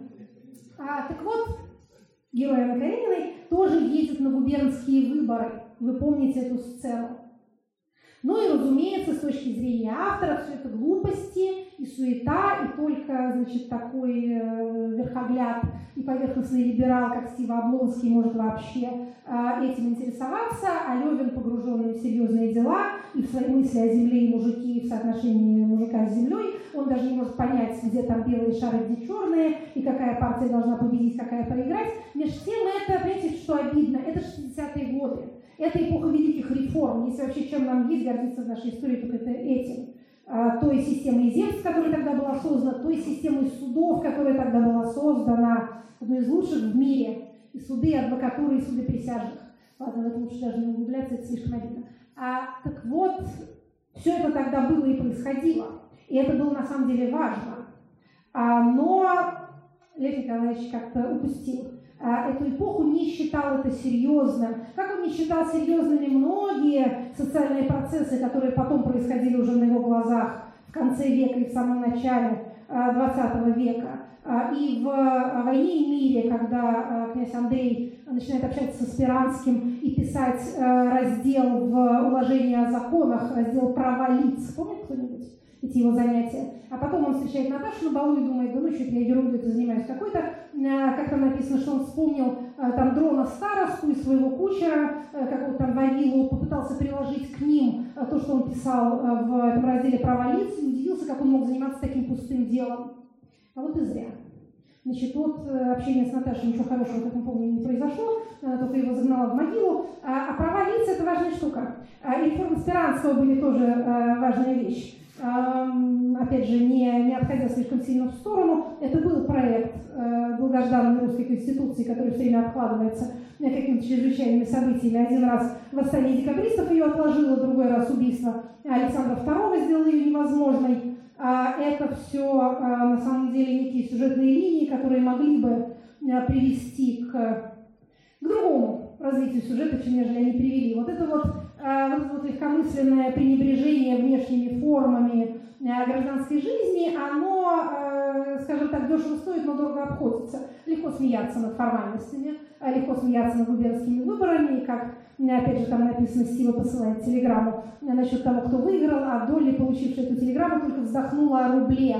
Speaker 1: А, так вот, герой Анны Карениной тоже едет на губернские выборы. Вы помните эту сцену. Ну и, разумеется, с точки зрения автора, все это глупости и суета, и только, значит, такой э, верхогляд и поверхностный либерал, как Стив Облонский, может вообще э, этим интересоваться, а Левин, погруженный в серьезные дела и в свои мысли о земле и мужике, и в соотношении мужика с землей, он даже не может понять, где там белые шары, где черные, и какая партия должна победить, какая проиграть. Между тем, это, понимаете, что обидно, это 60-е годы. Это эпоха великих реформ. Если вообще чем нам есть гордиться в нашей истории, только это этим. А, той системой земств, которая тогда была создана, той системой судов, которая тогда была создана, одной из лучших в мире. И суды, и адвокатуры, и суды присяжных. Ладно, в это лучше даже не углубляться, это слишком обидно. А, так вот, все это тогда было и происходило. И это было на самом деле важно. А, но Лев Николаевич как-то упустил эту эпоху, не считал это серьезным. Как он не считал серьезными многие социальные процессы, которые потом происходили уже на его глазах в конце века и в самом начале XX века. И в «Войне и мире», когда князь Андрей начинает общаться с Аспиранским и писать раздел в уложении о законах, раздел «Права лиц». Помнит кто-нибудь? Эти его занятия. А потом он встречает Наташу на балу и думает, да ну что я ерундой это занимаюсь какой-то. Э, как там написано, что он вспомнил э, там дрона старосту и своего кучера, э, как вот там Вавилу, попытался приложить к ним то, что он писал в этом разделе «Права лиц», и удивился, как он мог заниматься таким пустым делом. А вот и зря. Значит, от общения с Наташей ничего хорошего, как мы помним, не произошло, только его загнала в могилу. А, а права лиц – это важная штука. А реформы Спиранского были тоже важная вещь опять же, не, не отходя слишком сильно в сторону, это был проект э, долгожданной русской конституции, который все время откладывается какими-то чрезвычайными событиями. Один раз восстание декабристов ее отложило, другой раз убийство Александра II сделало ее невозможной. А это все а, на самом деле некие сюжетные линии, которые могли бы а, привести к, к другому развитию сюжета, чем нежели они привели. Вот это вот Э, вот, вот легкомысленное пренебрежение внешними формами э, гражданской жизни, оно, э, скажем так, дешево стоит, но дорого обходится. Легко смеяться над формальностями, легко смеяться над губернскими выборами, как, опять же, там написано, Стива посылает телеграмму насчет того, кто выиграл, а Долли, получившая эту телеграмму, только вздохнула о рубле,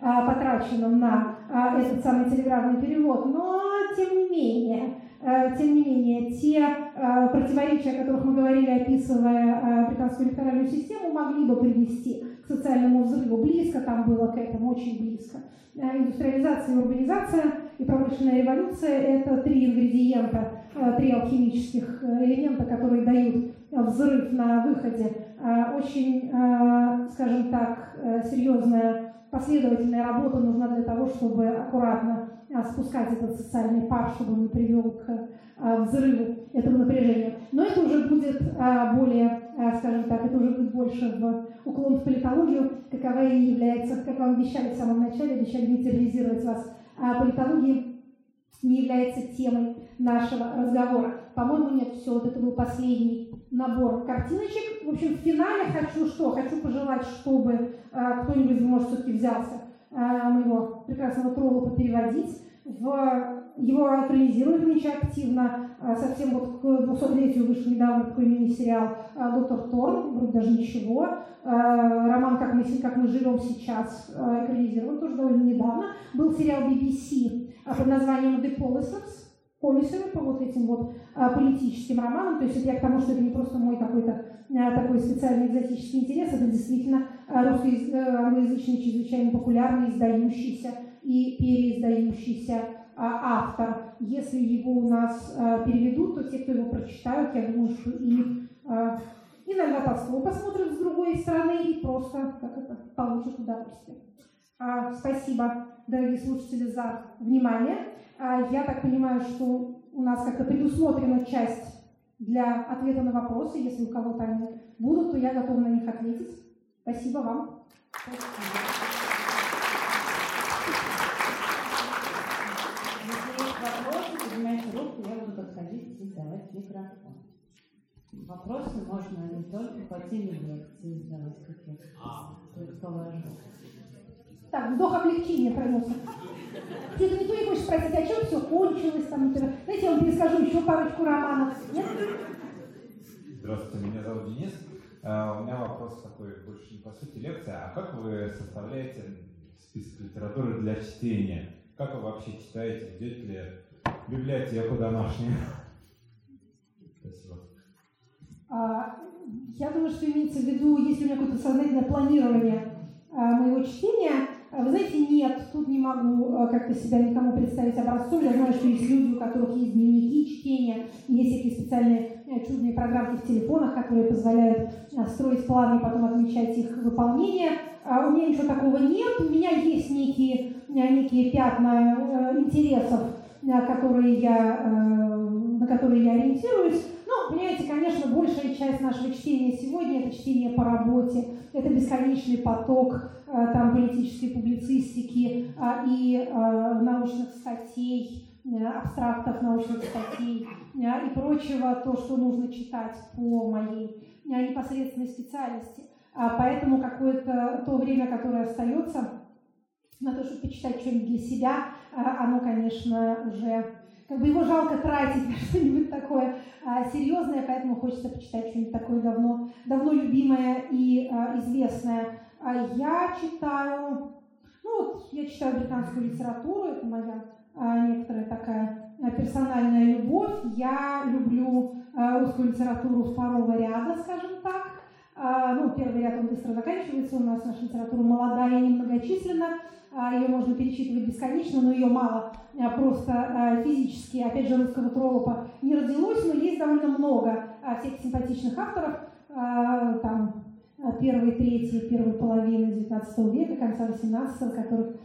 Speaker 1: потраченном на этот самый телеграфный перевод. Но, тем не менее, Э, тем не менее, те э, противоречия, о которых мы говорили, описывая э, британскую электоральную систему, могли бы привести к социальному взрыву. Близко там было к этому, очень близко. Индустриализация, урбанизация и промышленная революция – это три ингредиента, три алхимических элемента, которые дают взрыв на выходе. Очень, скажем так, серьезная последовательная работа нужна для того, чтобы аккуратно спускать этот социальный пар, чтобы он не привел к а, взрыву этого напряжения. Но это уже будет а, более, скажем так, это уже будет больше в уклон в политологию, какова и является, как вам обещали в самом начале, обещали не терроризировать вас. Политология не является темой нашего разговора. По-моему, нет, все, вот это был последний набор картиночек. В общем, в финале хочу что? Хочу пожелать, чтобы кто-нибудь, может, все-таки взялся Э, моего прекрасного Троллопа переводить. В, его экранизируют нынче активно. Э, совсем вот к 200-летию вышел недавно такой мини-сериал э, «Доктор Торн», вроде даже ничего. Роман «Как мы, как мы живем сейчас» экранизирован тоже довольно недавно. Был сериал BBC под названием «The Policers», полисами по вот этим вот политическим романам. То есть это я к тому, что это не просто мой какой-то такой специальный экзотический интерес, это действительно а, русский, а, англоязычный, чрезвычайно популярный, издающийся и переиздающийся а, автор. Если его у нас а, переведут, то те, кто его прочитают, я думаю, что и а, иногда Толстого посмотрят с другой стороны и просто как это, получат удовольствие. А, спасибо, дорогие слушатели, за внимание. Я так понимаю, что у нас как-то предусмотрена часть для ответа на вопросы. Если у кого-то они будут, то я готова на них ответить. Спасибо вам.
Speaker 2: Если есть вопросы, поднимайте руку, я буду подходить и давать микрофон. Вопросы можно не только по теме лекции задавать, как я предположу.
Speaker 1: Так, вздох облегчения пронесся. Что-то никто не хочет спросить, о чем все кончилось там. Знаете, я вам перескажу еще парочку романов. Нет?
Speaker 3: Здравствуйте, меня зовут Денис. Uh, у меня вопрос такой, больше не по сути лекция. А как вы составляете список литературы для чтения? Как вы вообще читаете? Идете ли библиотеку домашнюю? Спасибо.
Speaker 1: Uh, я думаю, что имеется в виду, если у меня какое-то сознательное планирование uh, моего чтения, а вы знаете, нет, тут не могу э, как-то себя никому представить образцом. Я знаю, что есть люди, у которых есть дневники чтения, есть всякие специальные чудные программки в телефонах, которые позволяют э, строить планы и потом отмечать их выполнение. А у меня ничего такого нет. У меня есть некие, некие пятна интересов, которые я, на которые я ориентируюсь. Но, понимаете, конечно, большая часть нашего чтения сегодня – это чтение по работе, это бесконечный поток Э, там, политической публицистики и э, научных статей, э, абстрактов научных статей и прочего, то, что нужно читать по моей непосредственной специальности. А поэтому какое-то то время, которое остается на то, чтобы почитать что-нибудь для себя, а, оно, конечно, уже как бы его жалко тратить на что-нибудь такое а, серьезное, поэтому хочется почитать что-нибудь такое давно, давно любимое и известное. А я читаю, ну вот, я читаю британскую литературу, это моя некоторая такая а, персональная любовь. Я люблю а, русскую литературу второго ряда, скажем так. А, ну, первый ряд он быстро заканчивается, у нас наша литература молодая и немногочисленна, а, ее можно перечитывать бесконечно, но ее мало а, просто физически, опять же, русского троллопа не родилось, но есть довольно много всех симпатичных авторов, там, первой трети, первой половины XIX века, конца XVIII, которых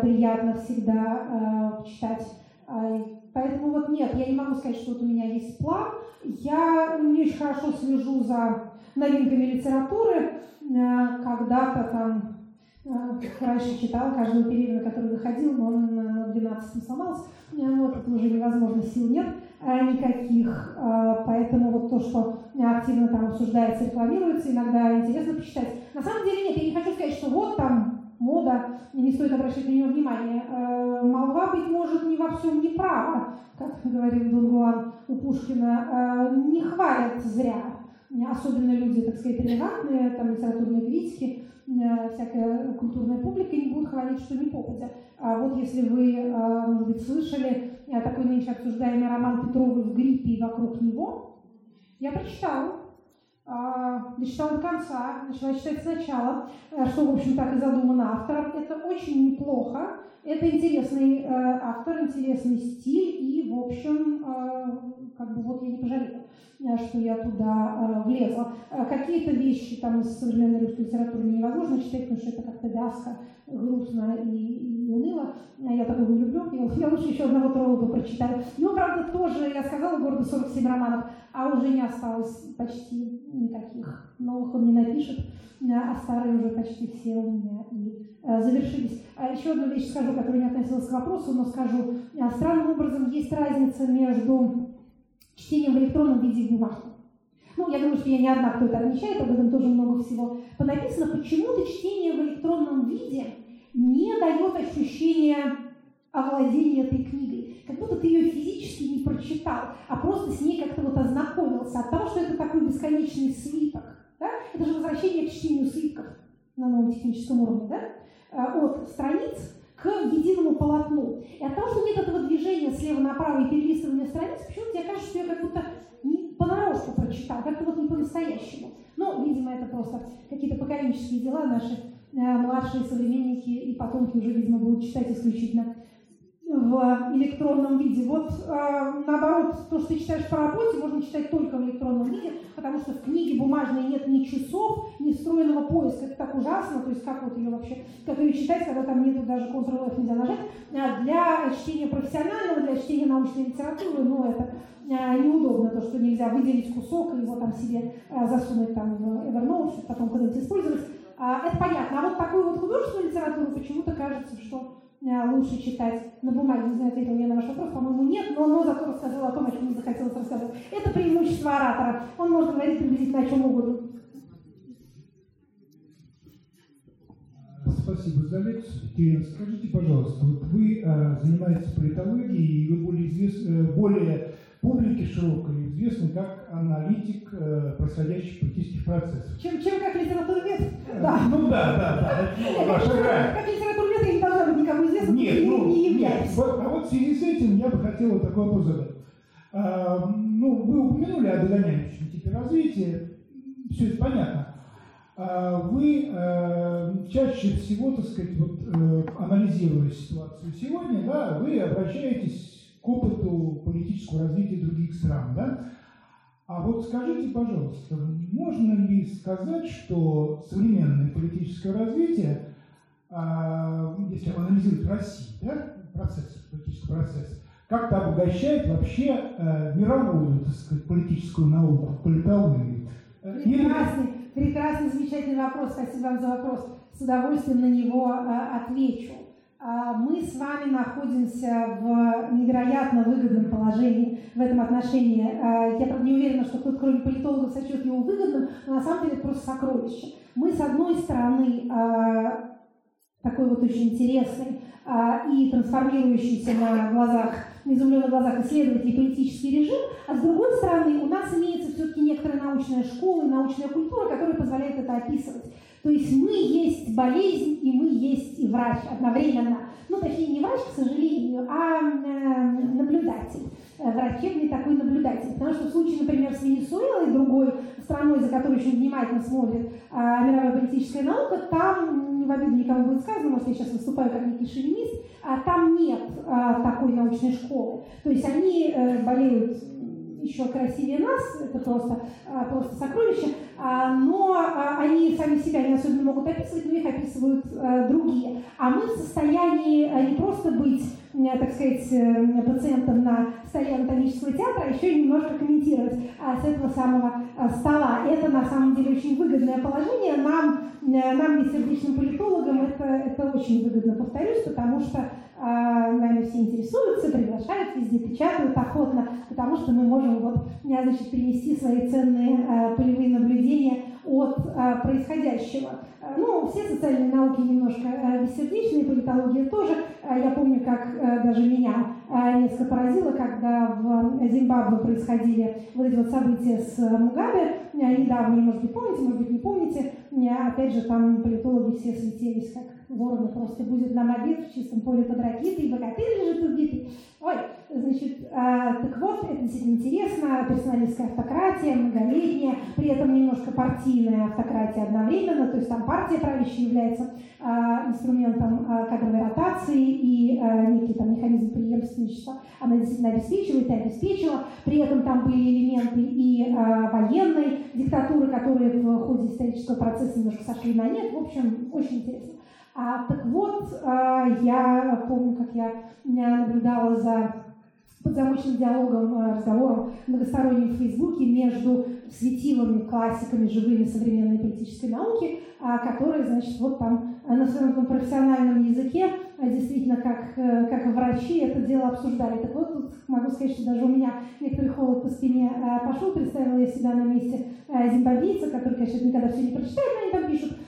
Speaker 1: приятно всегда читать. Поэтому вот нет, я не могу сказать, что вот у меня есть план. Я не очень хорошо слежу за новинками литературы. Э, когда-то там э, раньше читала каждого периода, который выходил, но он на 12 сломался. Э, вот, это уже невозможно, сил нет никаких. Поэтому вот то, что активно там обсуждается, рекламируется, иногда интересно почитать. На самом деле нет, я не хочу сказать, что вот там мода, и не стоит обращать на нее внимание. Молва, быть может, не во всем не права, как говорил Дунгуан у Пушкина, не хвалят зря особенно люди, так сказать, релевантные, там, литературные критики, э, всякая культурная публика не будут хвалить, что не попадя. А вот если вы, э, может быть, слышали э, такой нынче обсуждаемый роман Петровой «В гриппе и вокруг него», я прочитала, дочитала до конца, начала читать сначала, что, в общем, так и задумано автором. Это очень неплохо, это интересный автор, интересный стиль, и, в общем, как бы вот я не пожалела. Э, что я туда э, влезла. Э, какие-то вещи там из современной русской литературы невозможно читать, потому что это как-то вязко, грустно и, и уныло. Я такого не люблю, я, я лучше еще одного троллоба прочитаю. Ну, правда, тоже, я сказала, города 47 романов, а уже не осталось почти никаких. Новых он не напишет, а старые уже почти все у меня и завершились. А еще одну вещь скажу, которая не относилась к вопросу, но скажу. Странным образом есть разница между чтением в электронном виде в бумажном. Ну, я думаю, что я не одна, кто это отмечает, об этом тоже много всего понаписано. Почему-то чтение в электронном виде не дает ощущения овладения этой книгой. Как будто ты ее физически не прочитал, а просто с ней как-то вот ознакомился. От того, что это такой бесконечный свиток. Да? Это же возвращение к чтению свитков на новом техническом уровне. Да? А, от страниц к единому полотну. И от того, что нет этого движения слева направо и перелистывания страниц, почему-то тебе кажется, что я как будто не понарошку прочитал, как-то вот не по-настоящему. Но, видимо, это просто какие-то поколенческие дела наши э, младшие современники и потомки уже, видимо, будут читать исключительно в электронном виде. Вот э, наоборот, то, что ты читаешь по работе, можно читать только в электронном виде, потому что в книге бумажной нет ни часов, ни встроенного поиска. Это так ужасно, то есть как вот ее вообще, как ее читать, когда там нету даже Ctrl-F нельзя нажать. А для чтения профессионального, для чтения научной литературы, ну это э, неудобно, то, что нельзя выделить кусок и его там себе засунуть там в Evernote, потом когда-нибудь использовать. А, это понятно. А вот такую вот художественную литературу почему-то кажется, что лучше читать на бумаге. Не знаю, ответил я на ваш вопрос, по-моему, нет, но, но зато рассказал о том, о чем мне захотелось рассказать. Это преимущество оратора. Он может говорить приблизительно о чем угодно.
Speaker 4: Спасибо за лекцию. Скажите, пожалуйста, вот вы э, занимаетесь политологией, и вы более, извест, э, более публике широкой известны как аналитик э, происходящих политических процессов.
Speaker 1: Чем, чем как литературовед?
Speaker 4: Э, да. Ну да, да, да.
Speaker 1: Ну, как литературовед я не должна быть никому известна,
Speaker 4: нет, ну, не являюсь. Нет. А вот в связи с этим я бы хотела такой вопрос задать. А, ну, вы упомянули о догоняющем типе развития, все это понятно. А вы э, чаще всего, так сказать, вот, э, анализируя ситуацию сегодня, да, вы обращаетесь к опыту политического развития других стран. Да? А вот скажите, пожалуйста, можно ли сказать, что современное политическое развитие, а, если анализировать Россию, да, процесс, политический процесс, как-то обогащает вообще э, мировую так сказать, политическую науку, политологию?
Speaker 1: Прекрасный, прекрасный, замечательный вопрос. Спасибо вам за вопрос. С удовольствием на него э, отвечу. А, мы с вами находимся в невероятно выгодном положении в этом отношении. А, я, правда, не уверена, что кто-то, кроме политологов, сочет его выгодным, но на самом деле это просто сокровище. Мы, с одной стороны, а, такой вот очень интересный и трансформирующийся на глазах, на изумленных глазах исследователей политический режим, а с другой стороны, у нас имеется все-таки некоторая научная школа и научная культура, которая позволяет это описывать. То есть мы есть болезнь и мы есть и врач одновременно. Ну, точнее, не врач, к сожалению, а э, наблюдатель э, врачебный такой наблюдатель. Потому что в случае, например, с Венесуэлой, другой страной, за которой очень внимательно смотрит а, мировая политическая наука, там, не в обиду никому будет сказано, может, я сейчас выступаю как некий шовинист, а там нет а, такой научной школы. То есть они а, болеют еще красивее нас, это просто, а, просто сокровище, а, но а, они сами себя не особенно могут описывать, но их описывают другие. А мы в состоянии не просто быть, так сказать, э, пациентом на столе анатомического театра, а еще и немножко комментировать с этого самого стола. Это на самом деле очень выгодное положение. Нам, нам бессердечным политологам, это, это очень выгодно, повторюсь, потому что нами все интересуются, приглашают, везде печатают охотно, потому что мы можем вот, значит, принести свои ценные а, полевые наблюдения от а, происходящего. Ну, все социальные науки немножко бессердечные, политология тоже. Я помню, как даже меня несколько поразило, когда в Зимбабве происходили вот эти вот события с Мугабе, недавние, может быть, помните, может быть, не помните. Опять же, там политологи все слетелись как вороны, просто будет нам обед в чистом поле под ракетой, и богатырь лежит убитый. Ой, значит, а, так вот, это действительно интересно, персоналистская автократия, многолетняя, при этом немножко партийная автократия одновременно, то есть там партия правящая является а, инструментом а, кадровой ротации и а, некий там механизм преемственничества она действительно обеспечивает и обеспечила, при этом там были элементы и а, военной диктатуры, которые в ходе исторического процесса немножко сошли на нет, в общем, очень интересно. А, так вот, а, я помню, как я наблюдала за подзамочным диалогом, а, разговором многосторонним в Фейсбуке между светилами, классиками, живыми современной политической науки, а, которые, значит, вот там на своем профессиональном языке действительно как, э, как врачи это дело обсуждали. Так вот, тут могу сказать, что даже у меня некоторый холод по спине пошел, представила я себя на месте зимбабвийца, который, конечно, никогда все не прочитает, но они там пишут,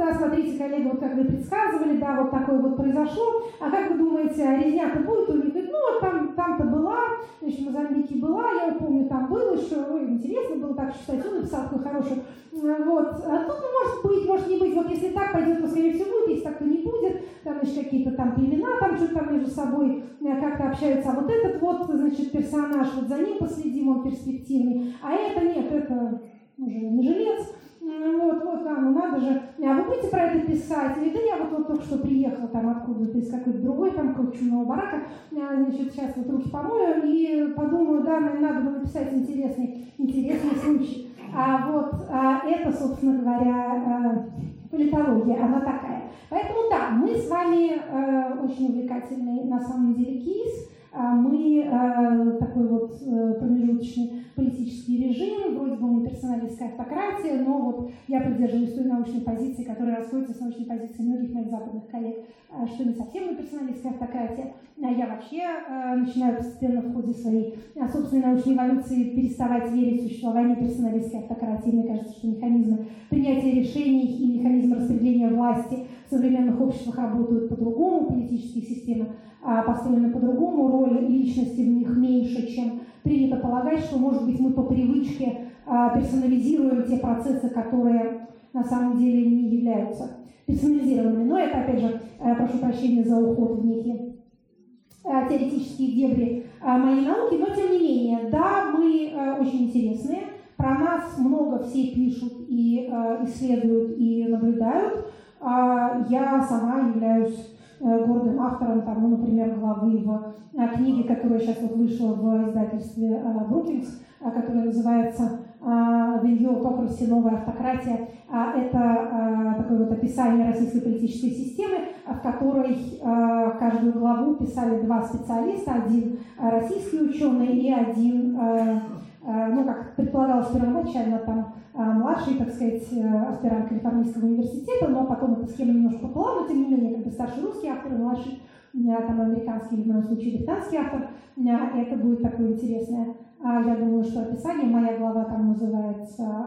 Speaker 1: да, смотрите, коллега, вот как вы предсказывали, да, вот такое вот произошло, а как вы думаете, а резня-то будет у них? ну, вот там, там-то была, значит, в Мозамбике была, я помню, там был еще, ой, интересно было так читать, он написал такой хороший, вот, а тут, ну, может быть, может не быть, вот если так пойдет, то, скорее всего, будет, если так, то не будет, там, значит, какие-то там племена, там что-то там между собой э, как-то общаются, а вот этот вот, значит, персонаж, вот за ним последим, он перспективный, а это нет, это уже не жилец, вот, вот, да, ну надо же. А вы будете про это писать? Или да я вот, вот только что приехала там откуда-то из какой-то другой там крученного барака, а, значит, сейчас вот руки помою и подумаю, да, мне надо бы написать интересный, интересный случай. А вот а, это, собственно говоря, а, политология, она такая. Поэтому да, мы с вами а, очень увлекательный на самом деле кейс. А мы э, такой вот э, промежуточный политический режим, вроде бы мы персоналистская автократия, но вот я придерживаюсь той научной позиции, которая расходится с научной позицией многих моих западных коллег, э, что не совсем мы персоналистская. А я вообще начинаю постепенно в ходе своей собственной научной эволюции переставать верить в существование персоналистской автократии. Мне кажется, что механизмы принятия решений и механизмы распределения власти в современных обществах работают по-другому, политические системы а, построены по-другому, роль личности в них меньше, чем принято полагать, что, может быть, мы по привычке а, персонализируем те процессы, которые на самом деле не являются персонализированными. Но это, опять же, э, прошу прощения за уход в некие э, теоретические дебри моей науки, но тем не менее, да, мы очень интересные, про нас много все пишут и исследуют и наблюдают. А я сама являюсь гордым автором, там, ну, например, главы в э, книге, которая сейчас вот вышла в издательстве э, которая называется The New Autocracy, новая автократия. Это такое вот описание российской политической системы, в которой каждую главу писали два специалиста, один российский ученый и один ну, как предполагалось первоначально, там младший, так сказать, аспирант Калифорнийского университета, но потом эта схема немножко поплыла, но тем не менее, как бы старший русский автор и младший там американский или в моем случае британский автор, это будет такое интересное. Я думаю, что описание, моя глава там называется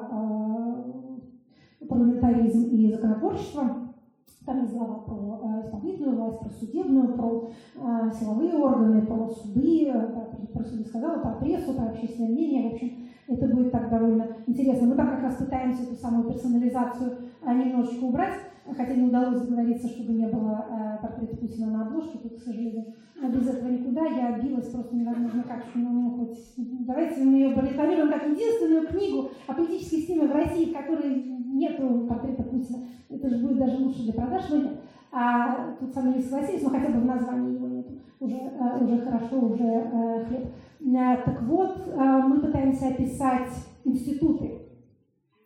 Speaker 1: «Парламентаризм и законотворчество». Там есть глава про э, исполнительную власть, про судебную, про э, силовые органы, про суды, э, про суды сказала, про прессу, про общественное мнение. В общем, это будет так довольно интересно. Мы там как раз пытаемся эту самую персонализацию немножечко убрать, хотя не удалось договориться, чтобы не было э, портрета Путина на обложке, тут, к сожалению, без этого никуда. Я билась просто невозможно как. Ну, ну, хоть, давайте мы ее прорекламируем как единственную книгу о политической системе в России, в которой нет портрета Путина. Это же будет даже лучше для продаж, нет. А тут со мной не согласились, но хотя бы в названии его нет. Уже, э, уже хорошо, уже э, хлеб. Э, так вот, мы пытаемся описать институты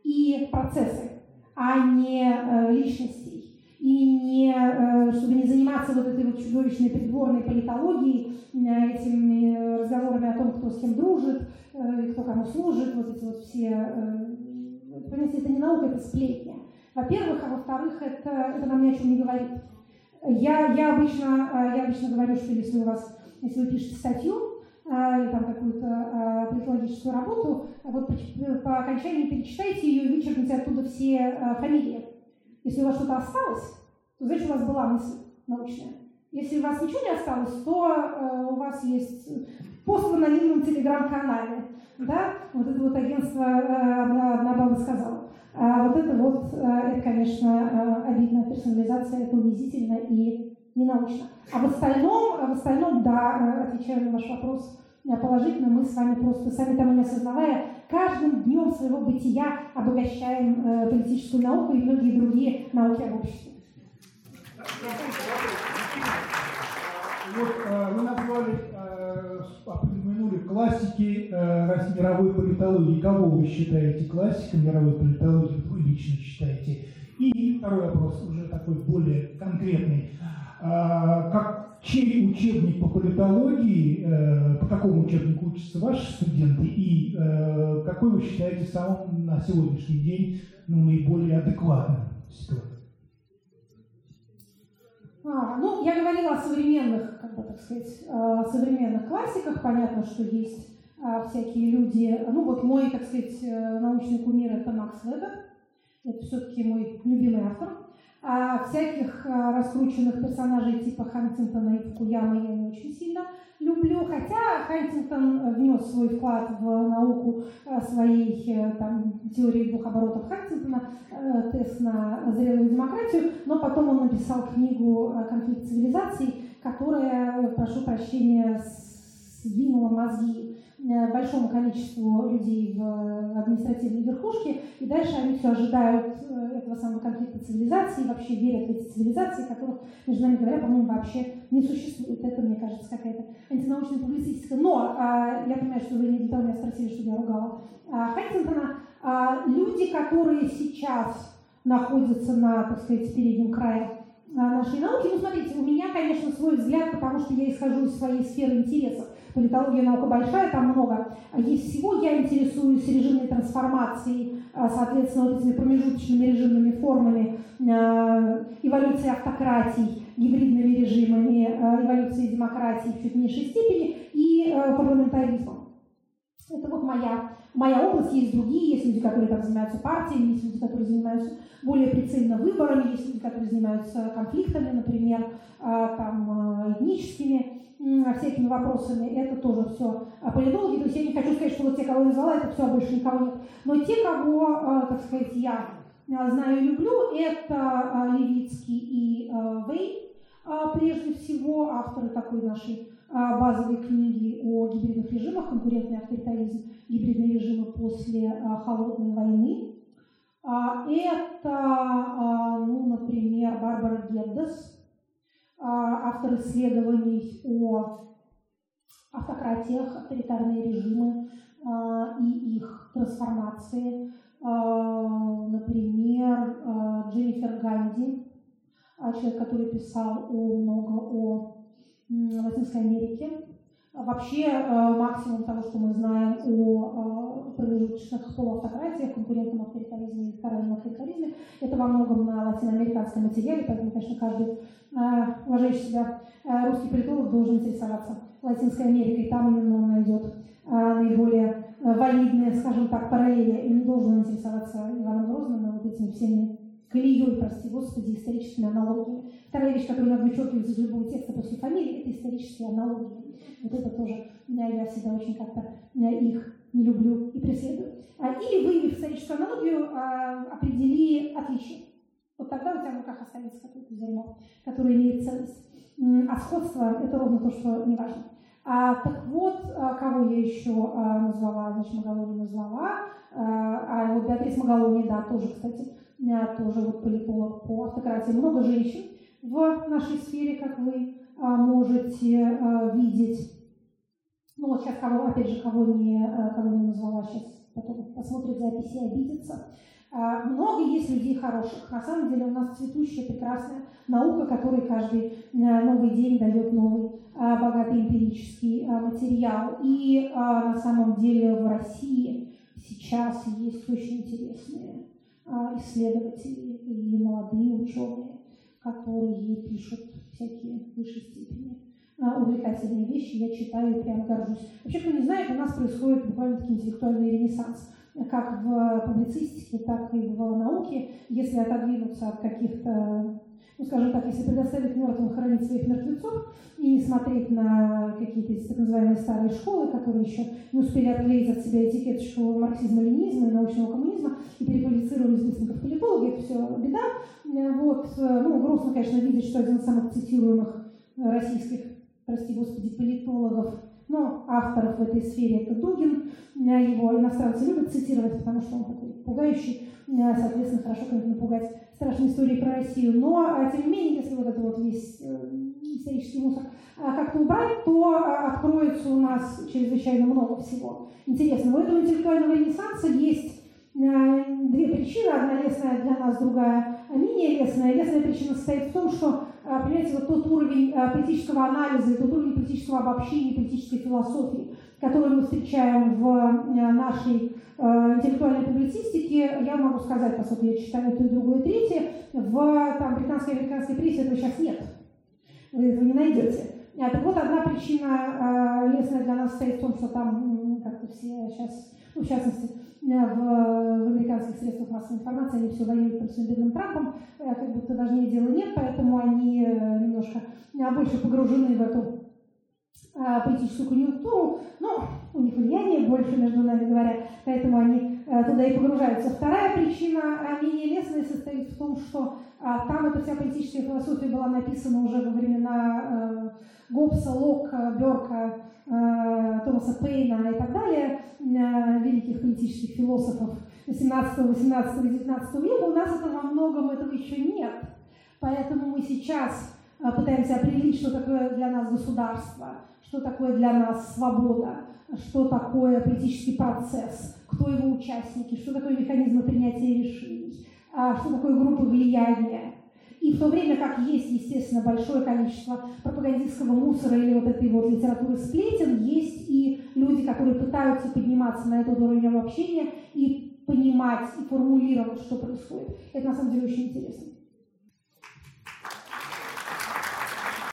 Speaker 1: и процессы, а не личностей. И не, чтобы не заниматься вот этой вот чудовищной придворной политологией, этими разговорами о том, кто с кем дружит, кто кому служит, вот эти вот все понимаете, это не наука, это сплетня. Во-первых, а во-вторых, это, это нам ни о чем не говорит. Я, я, обычно, э, я обычно говорю, что если у вас, если вы пишете статью, э, или там какую-то политологическую э, работу, вот по окончании перечитайте ее и вычеркните оттуда все фамилии. Если у вас что-то осталось, то значит у вас была мысль научная. Если у вас ничего не осталось, то у вас есть пост в анонимном телеграм-канале. Да? Вот это вот агентство одна, одна баба сказала. А вот это вот, э, это, конечно, э, обидно. Персонализация, это унизительно и ненаучно. А в остальном, а в остальном, да, э, отвечая на ваш вопрос, положительно, мы с вами просто, сами того не осознавая, каждым днем своего бытия обогащаем политическую науку и многие другие науки об обществе.
Speaker 4: Вот вы назвали упомянули классики э, мировой политологии. Кого вы считаете классиком мировой политологии? Вы лично считаете? И второй вопрос, уже такой более конкретный. А, как, чей учебник по политологии, э, по какому учебнику учатся ваши студенты, и э, какой вы считаете самым на сегодняшний день ну, наиболее адекватным ситуацией?
Speaker 1: А, ну, я говорила о современных, как бы так сказать, современных классиках. Понятно, что есть а, всякие люди. Ну, вот мой, так сказать, э, научный кумир это Макс Вебер. Это все-таки мой любимый автор. А всяких а, раскрученных персонажей типа Хантингтона и Фукуямы я не очень сильно люблю, хотя Хантингтон внес свой вклад в науку а, своей э, там, теории двух оборотов Хантингтона, э, тест на зрелую демократию, но потом он написал книгу «Конфликт цивилизаций», которая, прошу прощения, сдвинула мозги Э, большому количеству людей в административной верхушке, и дальше они все ожидают э, этого самого конфликта цивилизации, и вообще верят в эти цивилизации, которых, между нами говоря, по-моему, вообще не существует. Это, мне кажется, какая-то антинаучная публицистика. Но а, я понимаю, что вы не для того меня спросили, что я ругала а, Хантингтона. А, люди, которые сейчас находятся на, так сказать, переднем крае а, нашей науки. Ну, смотрите, у меня, конечно, свой взгляд, потому что я исхожу из своей сферы интересов политология наука большая, там много. А есть всего, я интересуюсь режимной трансформацией, а, соответственно, вот этими промежуточными режимными формами, а, эволюцией автократий, гибридными режимами, эволюцией демократии в чуть меньшей степени и парламентаризмом. Это вот моя, моя область, есть другие, есть люди, которые там занимаются партиями, есть люди, которые занимаются более прицельно выборами, есть люди, которые занимаются конфликтами, например, там, этническими всякими вопросами, это тоже все политологи. То есть я не хочу сказать, что вот те, кого я назвала, это все, а больше никого нет. Но те, кого, а, так сказать, я а, знаю и люблю, это а, Левицкий и Вейн, прежде всего, авторы такой нашей базовой книги о гибридных режимах, конкурентный авторитаризм, гибридные режимы после холодной войны. Это, ну, например, Барбара Геддес, а, автор исследований о автократиях, авторитарные режимы а, и их трансформации. А, например, Дженнифер Ганди, человек, который писал о, много о Латинской Америке, Вообще максимум того, что мы знаем о промежуточных полуавтократиях, конкурентном авторитаризме и втором авторитаризме, это во многом на латиноамериканском материале, поэтому, конечно, каждый уважающий себя русский политолог должен интересоваться Латинской Америкой, там именно он найдет наиболее валидные, скажем так, параллели, и не должен интересоваться Иваном Грозным и вот этими всеми колеей, прости господи, историческими аналогиями. Вторая вещь, которую надо вычеркивать из любого текста после фамилии, это исторические аналогии. Вот это тоже, я всегда очень как-то их не люблю и преследую. А, или выявив историческую аналогию, а, определи отличие. Вот тогда у тебя в руках останется какое-то зерно, которое имеет ценность. А сходство – это ровно то, что не важно. А, так вот, а, кого я еще а, назвала, значит, Магалони назвала, а, а вот Беатрис Магалони, да, тоже, кстати, тоже вот политолог по автократии. Много женщин в нашей сфере, как вы а, можете а, видеть. Ну вот сейчас кого, опять же, кого не, а, кого не назвала, сейчас потом посмотрят записи и обидятся. А, много есть людей хороших. На самом деле у нас цветущая, прекрасная наука, которой каждый а, новый день дает новый а, богатый эмпирический материал. И на самом деле в России сейчас есть очень интересные исследователи и молодые ученые, которые пишут всякие высшей степени увлекательные вещи, я читаю и прям горжусь. Вообще, кто не знает, у нас происходит буквально таки интеллектуальный ренессанс как в публицистике, так и в науке, если отодвинуться от каких-то, ну, скажем так, если предоставить мертвым хоронить своих мертвецов и не смотреть на какие-то так называемые старые школы, которые еще не успели отклеить от себя этикеточку марксизма-ленинизма и научного коммунизма и переквалифицировались быстренько в политологи, это все беда. Вот, ну, грустно, конечно, видеть, что один из самых цитируемых российских, прости господи, политологов но авторов в этой сфере это Дугин, э, его иностранцы любят цитировать, потому что он такой пугающий, э, соответственно, хорошо как напугать страшные истории про Россию. Но, э, тем не менее, если вот это вот весь исторический мусор как-то убрать, то откроется у нас чрезвычайно много всего интересного. У этого интеллектуального ренессанса есть две причины. Одна лесная для нас, другая менее лесная. Лесная причина состоит в том, что а, понимаете, вот тот уровень а, политического анализа, тот уровень политического обобщения, политической философии, который мы встречаем в а, нашей интеллектуальной публицистике, я могу сказать, поскольку я читаю то и другое, и третье, в там, британской и американской прессе этого сейчас нет. Вы этого не найдете. Так вот, одна причина лесная для нас стоит в том, что там как-то все сейчас, ну, в частности, в, в американских средствах массовой информации они все воюют там, с бедным Трампом, э, как будто важнее дела нет, поэтому они э, немножко э, больше погружены в эту политическую конъюнктуру, но у них влияние больше, между нами говоря, поэтому они туда и погружаются. Вторая причина, менее лестная, состоит в том, что там эта вся политическая философия была написана уже во времена Гоббса, Лока, Берка, Томаса Пейна и так далее, великих политических философов 18, 18, 19 века, у нас этого во многом этого еще нет. Поэтому мы сейчас пытаемся определить, что такое для нас государство, что такое для нас свобода, что такое политический процесс, кто его участники, что такое механизмы принятия решений, что такое группы влияния, и в то время как есть, естественно, большое количество пропагандистского мусора или вот этой вот литературы сплетен, есть и люди, которые пытаются подниматься на этот уровень общения и понимать и формулировать, что происходит. Это на самом деле очень интересно.